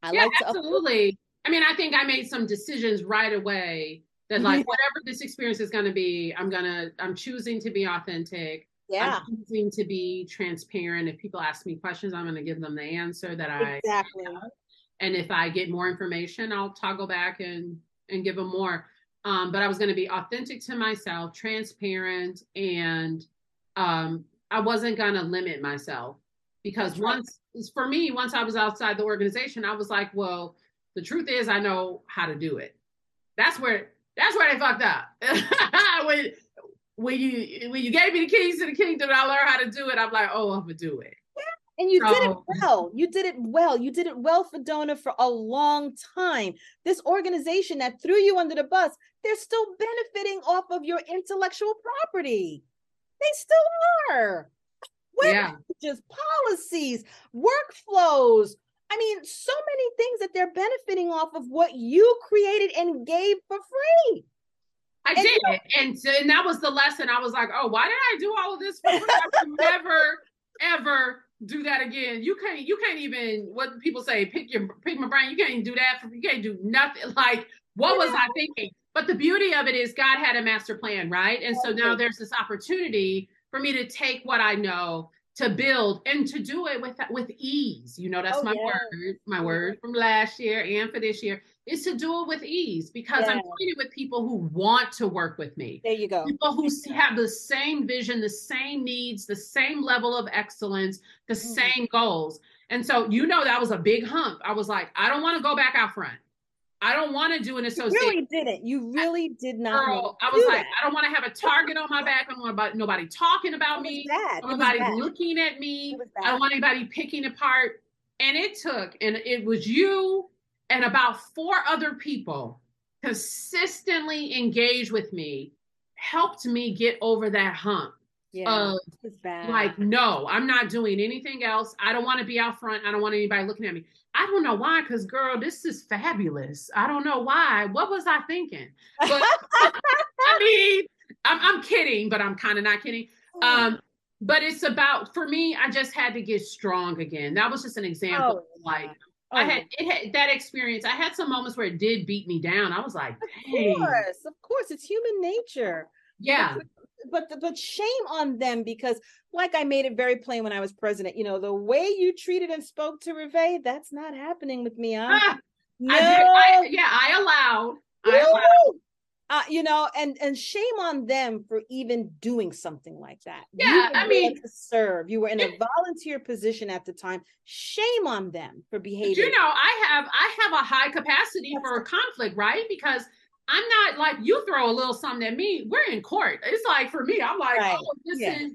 I yeah, like to absolutely. I mean, I think I made some decisions right away that like whatever this experience is going to be, I'm gonna I'm choosing to be authentic. Yeah. I'm choosing to be transparent. If people ask me questions, I'm going to give them the answer that I exactly. Have. And if I get more information, I'll toggle back and and give them more. Um, but I was going to be authentic to myself, transparent, and um, I wasn't going to limit myself because That's once right. for me, once I was outside the organization, I was like, well, the truth is, I know how to do it. That's where that's where they fucked up. when when you when you gave me the keys to the kingdom, I learned how to do it. I'm like, oh, I'm gonna do it. And you so, did it well. You did it well. You did it well for DONA for a long time. This organization that threw you under the bus, they're still benefiting off of your intellectual property. They still are. Yeah. just policies, workflows. I mean, so many things that they're benefiting off of what you created and gave for free. I and did, and, and that was the lesson. I was like, "Oh, why did I do all of this for free? I never, ever do that again. You can't, you can't even what people say, pick your pick my brain. You can't do that. For, you can't do nothing. Like, what was I thinking? But the beauty of it is God had a master plan, right? And so now there's this opportunity for me to take what I know to build and to do it with with ease. You know, that's oh, my yeah. word, my word from last year and for this year is to do it with ease because yeah. I'm doing it with people who want to work with me. There you go. People who have the same vision, the same needs, the same level of excellence, the mm-hmm. same goals. And so, you know, that was a big hump. I was like, I don't want to go back out front. I don't want to do an associate. You really didn't. You really did not. Girl, I was like, that. I don't want to have a target on my back. I don't want nobody talking about me. Nobody looking at me. I don't want anybody picking apart. And it took, and it was you and about four other people consistently engage with me, helped me get over that hump. Yeah, of, like, no, I'm not doing anything else. I don't want to be out front. I don't want anybody looking at me. I don't know why, because girl, this is fabulous. I don't know why. What was I thinking? But I mean, I'm, I'm kidding, but I'm kind of not kidding. Oh. Um, but it's about for me, I just had to get strong again. That was just an example. Oh, like oh. I had it had that experience. I had some moments where it did beat me down. I was like, of course, of course, it's human nature. Yeah but but shame on them because like I made it very plain when I was president, you know, the way you treated and spoke to Ravae, that's not happening with me. Huh? Ah, no. I I, yeah, I allowed. I allowed. Uh, you know, and and shame on them for even doing something like that. Yeah, I mean, to serve. You were in a volunteer position at the time. Shame on them for behaving. You know, I have I have a high capacity for conflict, right? Because I'm not like you throw a little something at me. We're in court. It's like for me, I'm like, right. oh, this yeah. is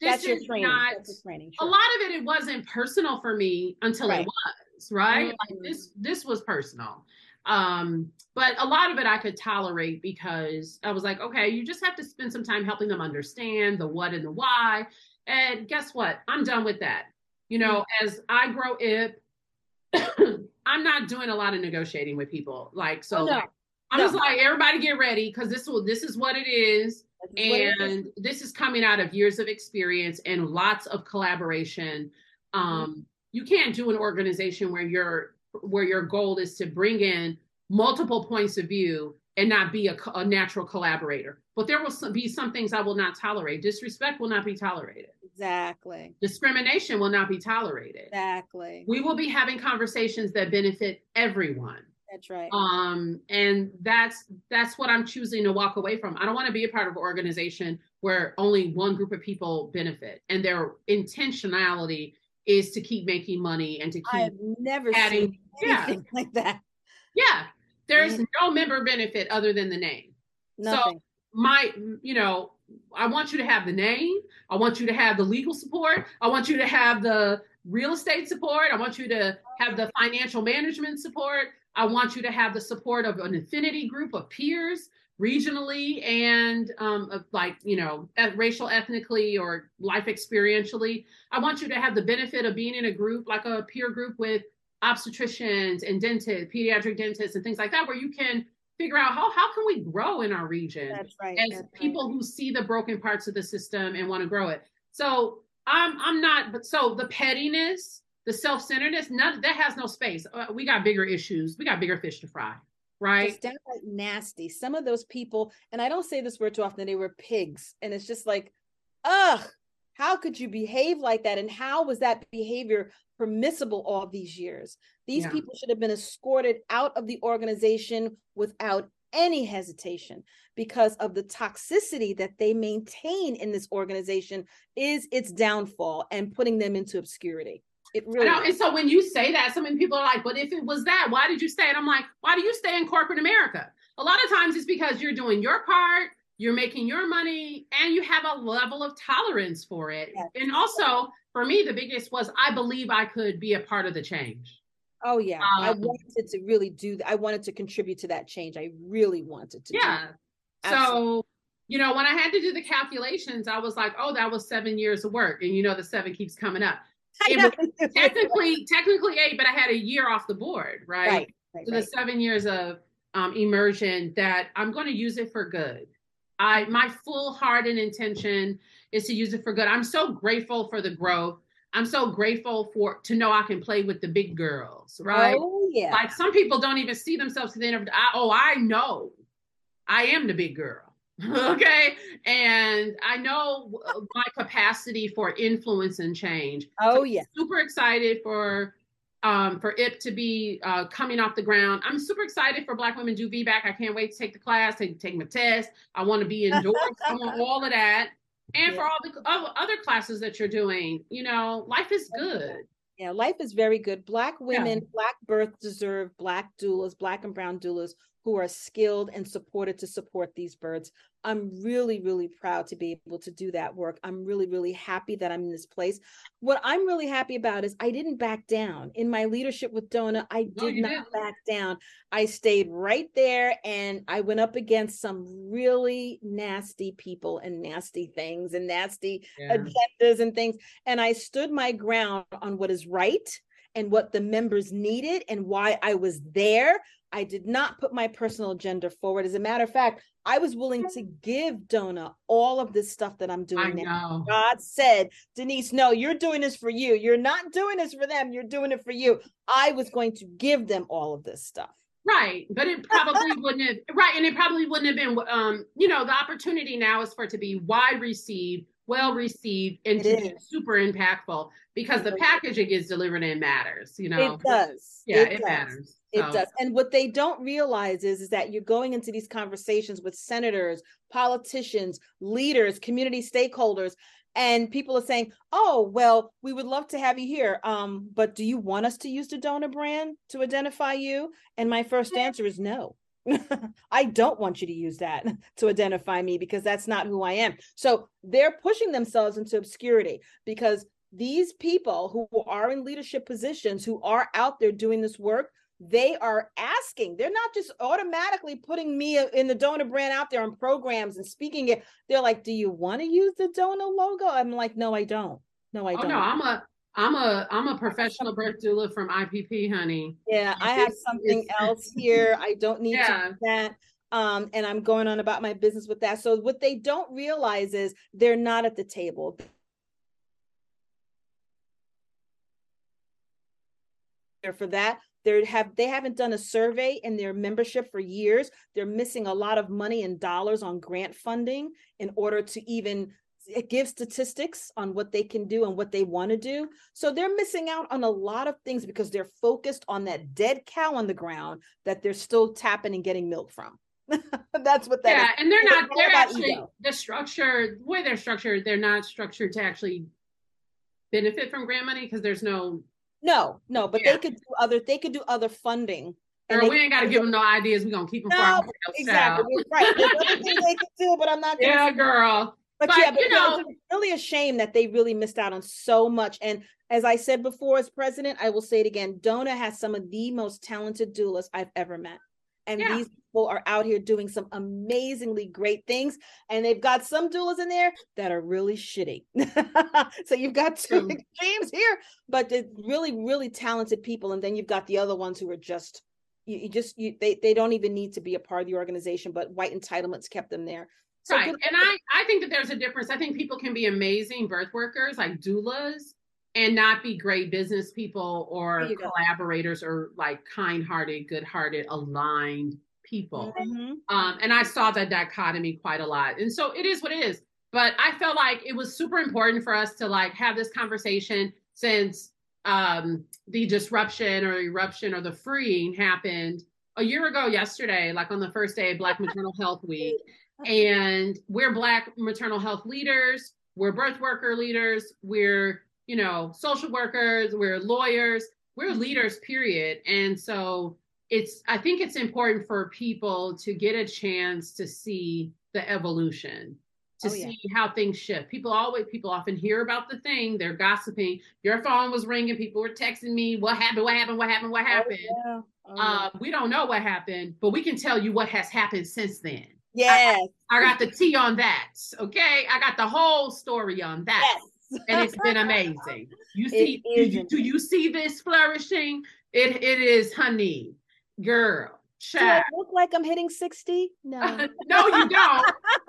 this That's is not training, sure. a lot of it. It wasn't personal for me until right. it was right. Mm-hmm. Like this, this was personal. Um, but a lot of it I could tolerate because I was like, okay, you just have to spend some time helping them understand the what and the why. And guess what? I'm done with that. You know, as I grow IP, I'm not doing a lot of negotiating with people. Like, so oh, no. I'm no. just like, everybody get ready because this will this is what it is. and this is coming out of years of experience and lots of collaboration. Um, mm-hmm. you can't do an organization where your where your goal is to bring in multiple points of view and not be a, a natural collaborator. But there will be some things I will not tolerate. Disrespect will not be tolerated. Exactly. Discrimination will not be tolerated. Exactly. We will be having conversations that benefit everyone. That's right. Um, and that's that's what I'm choosing to walk away from. I don't want to be a part of an organization where only one group of people benefit and their intentionality is to keep making money and to keep never adding seen anything yeah. like that. Yeah. There's no member benefit other than the name. Nothing. So my, you know, I want you to have the name. I want you to have the legal support. I want you to have the real estate support. I want you to have the financial management support. I want you to have the support of an affinity group of peers regionally and um, like you know racial ethnically or life experientially i want you to have the benefit of being in a group like a peer group with obstetricians and dentists pediatric dentists and things like that where you can figure out how how can we grow in our region right. as people right. who see the broken parts of the system and want to grow it. So I'm I'm not, but so the pettiness, the self-centeredness, none that has no space. Uh, we got bigger issues. We got bigger fish to fry, right? Just downright nasty. Some of those people, and I don't say this word too often, they were pigs. And it's just like, ugh, how could you behave like that? And how was that behavior permissible all these years? These Yeah. people should have been escorted out of the organization without any hesitation because of the toxicity that they maintain in this organization is its downfall and putting them into obscurity. It really is. and so when you say that, so many people are like, "But if it was that, why did you stay?" And I'm like, "Why do you stay in corporate America?" A lot of times it's because you're doing your part, you're making your money, and you have a level of tolerance for it. Yes. And also, for me, the biggest was I believe I could be a part of the change. Oh yeah, I Um, wanted to really do. I wanted to contribute to that change. I really wanted to. Yeah. that. So, you know, when I had to do the calculations, I was like, "Oh, that was seven years of work," and you know, the seven keeps coming up. I it know. was technically, technically eight, but I had a year off the board, right? right, right, So the seven years of um, immersion that I'm going to use it for good. I my full heart and intention is to use it for good. I'm so grateful for the growth. I'm so grateful for to know I can play with the big girls, right? Oh yeah. Like some people don't even see themselves they never. I, oh, I know, I am the big girl. okay, and I know my capacity for influence and change. oh yeah. Super excited for um, for it to be uh, coming off the ground. I'm super excited for Black Women Do VBAC. I can't wait to take the class, take take my test. I want to be endorsed. I want all of that, and for all the other classes that you're doing. You know, life is good. Yeah, life is very good. Black women, black birth deserve black doulas, black and brown doulas who are skilled and supported to support these birds. I'm really, really proud to be able to do that work. I'm really, really happy that I'm in this place. What I'm really happy about is I didn't back down. In my leadership with DONA, I did you not didn't. back down. I stayed right there and I went up against some really nasty people and nasty things and nasty agendas and things. And I stood my ground on what is right and what the members needed and why I was there. I did not put my personal agenda forward. As a matter of fact, I was willing to give DONA all of this stuff that I'm I doing now. know. God said, Denise, no, you're doing this for you. You're not doing this for them. You're doing it for you. I was going to give them all of this stuff. Right, but it probably wouldn't have. Right, and it probably wouldn't have been. Um, you know, the opportunity now is for it to be wide received, well received, and super impactful because the packaging is it delivered in matters. You know, It does. yeah, it, does. matters. It So, does. And what they don't realize is, is that you're going into these conversations with senators, politicians, leaders, community stakeholders, and people are saying, "Oh, well, we would love to have you here. Um, but do you want us to use the DONA brand to identify you?" And my first answer is no. I don't want you to use that to identify me because that's not who I am. So they're pushing themselves into obscurity because these people who are in leadership positions, who are out there doing this work, they are asking. They're not just automatically putting me in the DONA brand out there on programs and speaking it. They're like, "Do you want to use the DONA logo?" I'm like, "No, I don't. No, I oh don't." no, I'm a, I'm a, I'm a professional birth doula from IPP, honey. Yeah, I have something else here. I don't need Yeah. to do that. Um, and I'm going on about my business with that. So what they don't realize is they're not at the table. There for that. They have they haven't done a survey in their membership for years. They're missing a lot of money and dollars on grant funding in order to even it gives statistics on what they can do and what they want to do. So they're missing out on a lot of things because they're focused on that dead cow on the ground that they're still tapping and getting milk from. That's what that is. yeah, and they're not. They're actually ego. the structure. The way they're structured, they're not structured to actually benefit from grant money because there's no. No, no, but Yeah. they could do other they could do other funding. and Girl, they we ain't got to give them no ideas. We're gonna keep them No, Exactly. Right. There's other things they could do, but I'm not gonna Yeah, girl. But, But, yeah, but you know- it's really a shame that they really missed out on so much. And as I said before, as president, I will say it again: DONA has some of the most talented doulas I've ever met, and Yeah. these people are out here doing some amazingly great things. And they've got some doulas in there that are really shitty. so you've got two True. extremes here, but they're really, really talented people, and then you've got the other ones who are just, You, you just you they they don't even need to be a part of the organization, but white entitlements kept them there. So right. And I, I think that there's a difference. I think people can be amazing birth workers like doulas and not be great business people or collaborators or like kind-hearted, good-hearted, aligned people. Mm-hmm. Um, and I saw that dichotomy quite a lot. And so it is what it is. But I felt like it was super important for us to like have this conversation since um, the disruption or eruption or the freeing happened a year ago yesterday, like on the first day of Black Maternal Health Week. And we're Black maternal health leaders, we're birth worker leaders, we're, you know, social workers, we're lawyers, we're leaders, period. And so it's, I think it's important for people to get a chance to see the evolution to oh, yeah. see how things shift. People always people often hear about the thing, they're gossiping. Your phone was ringing, people were texting me, what happened, what happened, what happened, what oh, happened. Oh, yeah. Oh, uh, we don't know what happened, but we can tell you what has happened since then. Yes. I, I got the tea on that. Okay. I got the whole story on that. Yes. and it's been amazing. You see, do you, do you see this flourishing? It it is honey, girl do I look like I'm hitting 60? No. no, you don't.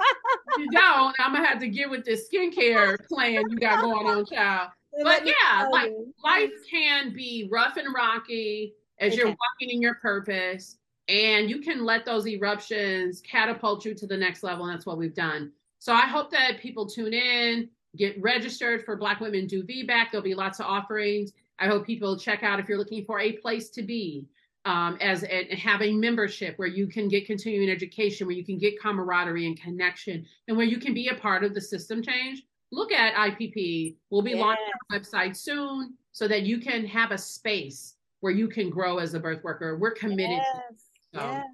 you don't. I'm gonna have to get with this skincare plan you got going on, child. But yeah, like life can be rough and rocky as you're walking in your purpose, and you can let those eruptions catapult you to the next level. And that's what we've done. So I hope that people tune in, get registered for Black Women Do VBAC. There'll be lots of offerings. I hope people check out if you're looking for a place to be um, as a, having membership where you can get continuing education, where you can get camaraderie and connection, and where you can be a part of the system change. Look at IPP. We'll be launching our website soon so that you can have a space where you can grow as a birth worker. We're committed. Yes. So yes.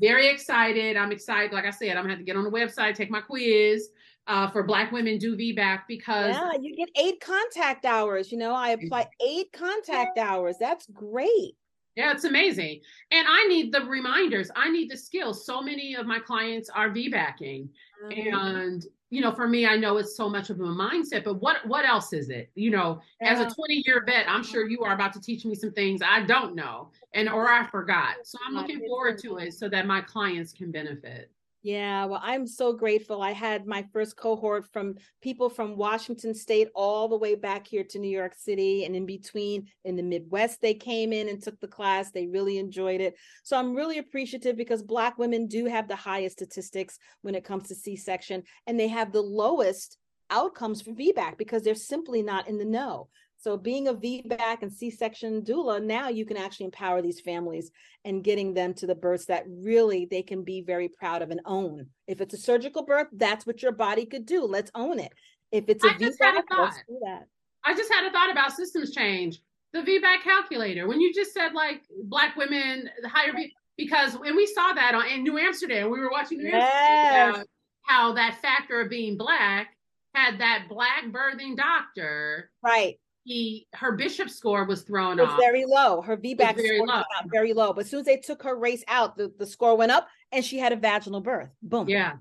very excited. I'm excited. Like I said, I'm gonna have to get on the website, take my quiz uh, for Black women do VBAC because yeah, you get eight contact hours. You know, I apply eight contact hours. That's great. Yeah, it's amazing. And I need the reminders. I need the skills. So many of my clients are VBACing. Mm-hmm. And, you know, for me, I know it's so much of a mindset, but what what else is it? You know, yeah. as a 20 year vet, I'm sure you are about to teach me some things I don't know and or I forgot. So I'm looking forward to it so that my clients can benefit. Yeah, well, I'm so grateful. I had my first cohort from people from Washington State all the way back here to New York City. And in between, in the Midwest, they came in and took the class. They really enjoyed it. So I'm really appreciative because Black women do have the highest statistics when it comes to C section, and they have the lowest outcomes for VBAC because they're simply not in the know. So being a VBAC and C-section doula, now you can actually empower these families and getting them to the births that really they can be very proud of and own. If it's a surgical birth, that's what your body could do. Let's own it. If it's a I just VBAC, had a thought. let's do that. I just had a thought about systems change. The VBAC calculator. When you just said like black women higher v- because when we saw that on in New Amsterdam, we were watching New yes. Amsterdam how that factor of being black had that black birthing doctor right he her bishop score was thrown was off. very low. Her VBAC very score low. very low. But as soon as they took her race out, the, the score went up and she had a vaginal birth. Boom. Yeah.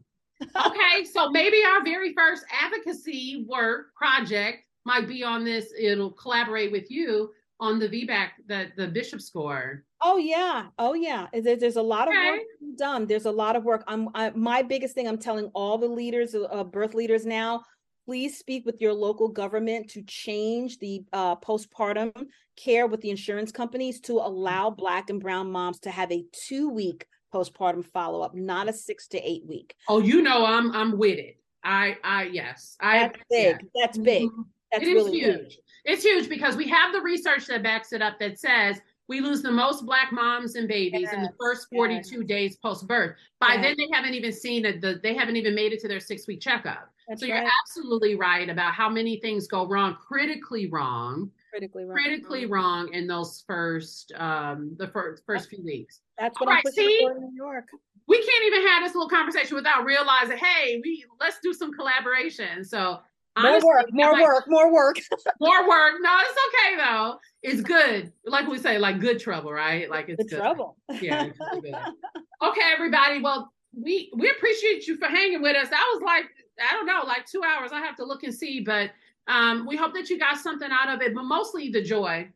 okay, so maybe our very first advocacy work project might be on this. It'll collaborate with you on the VBAC, the the bishop score. Oh yeah, oh yeah. There, there's a lot of okay. work done. There's a lot of work. I'm I, my biggest thing. I'm telling all the leaders, uh, birth leaders now please speak with your local government to change the uh, postpartum care with the insurance companies to allow Black and Brown moms to have a two week postpartum follow up, not a six to eight week. Oh, you know, I'm I'm with it. I I yes, I that's big. Yeah. That's big. Mm-hmm. That's it really huge. Big. It's huge because we have the research that backs it up that says we lose the most black moms and babies yes, in the first 42 yes. days post birth. By yes. then, they haven't even seen it. The, they haven't even made it to their six week checkup. That's so right. you're absolutely right about how many things go wrong, critically wrong, critically wrong, critically wrong in those first um the first first few weeks. That's what All I'm right, see, in New York. We can't even have this little conversation without realizing, hey, we let's do some collaboration. So Honestly, more work, more like, work, more work. more work. No, it's okay though. It's good. Like we say, like good trouble, right? Like it's good, good. trouble. Yeah. okay, everybody. Well, we we appreciate you for hanging with us. That was like I don't know, like two hours. I have to look and see, but um, we hope that you got something out of it. But mostly the joy,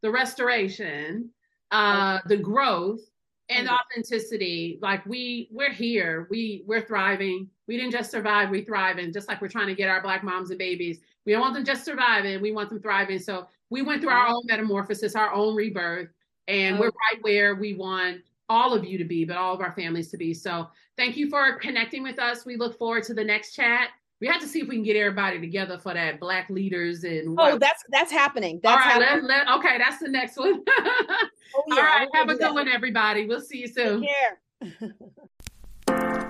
the restoration, uh, the growth, and mm-hmm. authenticity like we we're here. We we're thriving. We didn't just survive we thrive. And just like we're trying to get our black moms and babies we don't want them just surviving we want them thriving. So we went through our mm-hmm. own metamorphosis our own rebirth and we're oh. right where we want all of you to be but all of our families to be. So thank you for connecting with us. We look forward to the next chat we have to see if we can get everybody together for that black leaders and oh that's that's happening. That's all right happening. Let, let, okay that's the next one. Oh, yeah, all right have a good that. one everybody. We'll see you soon. Take care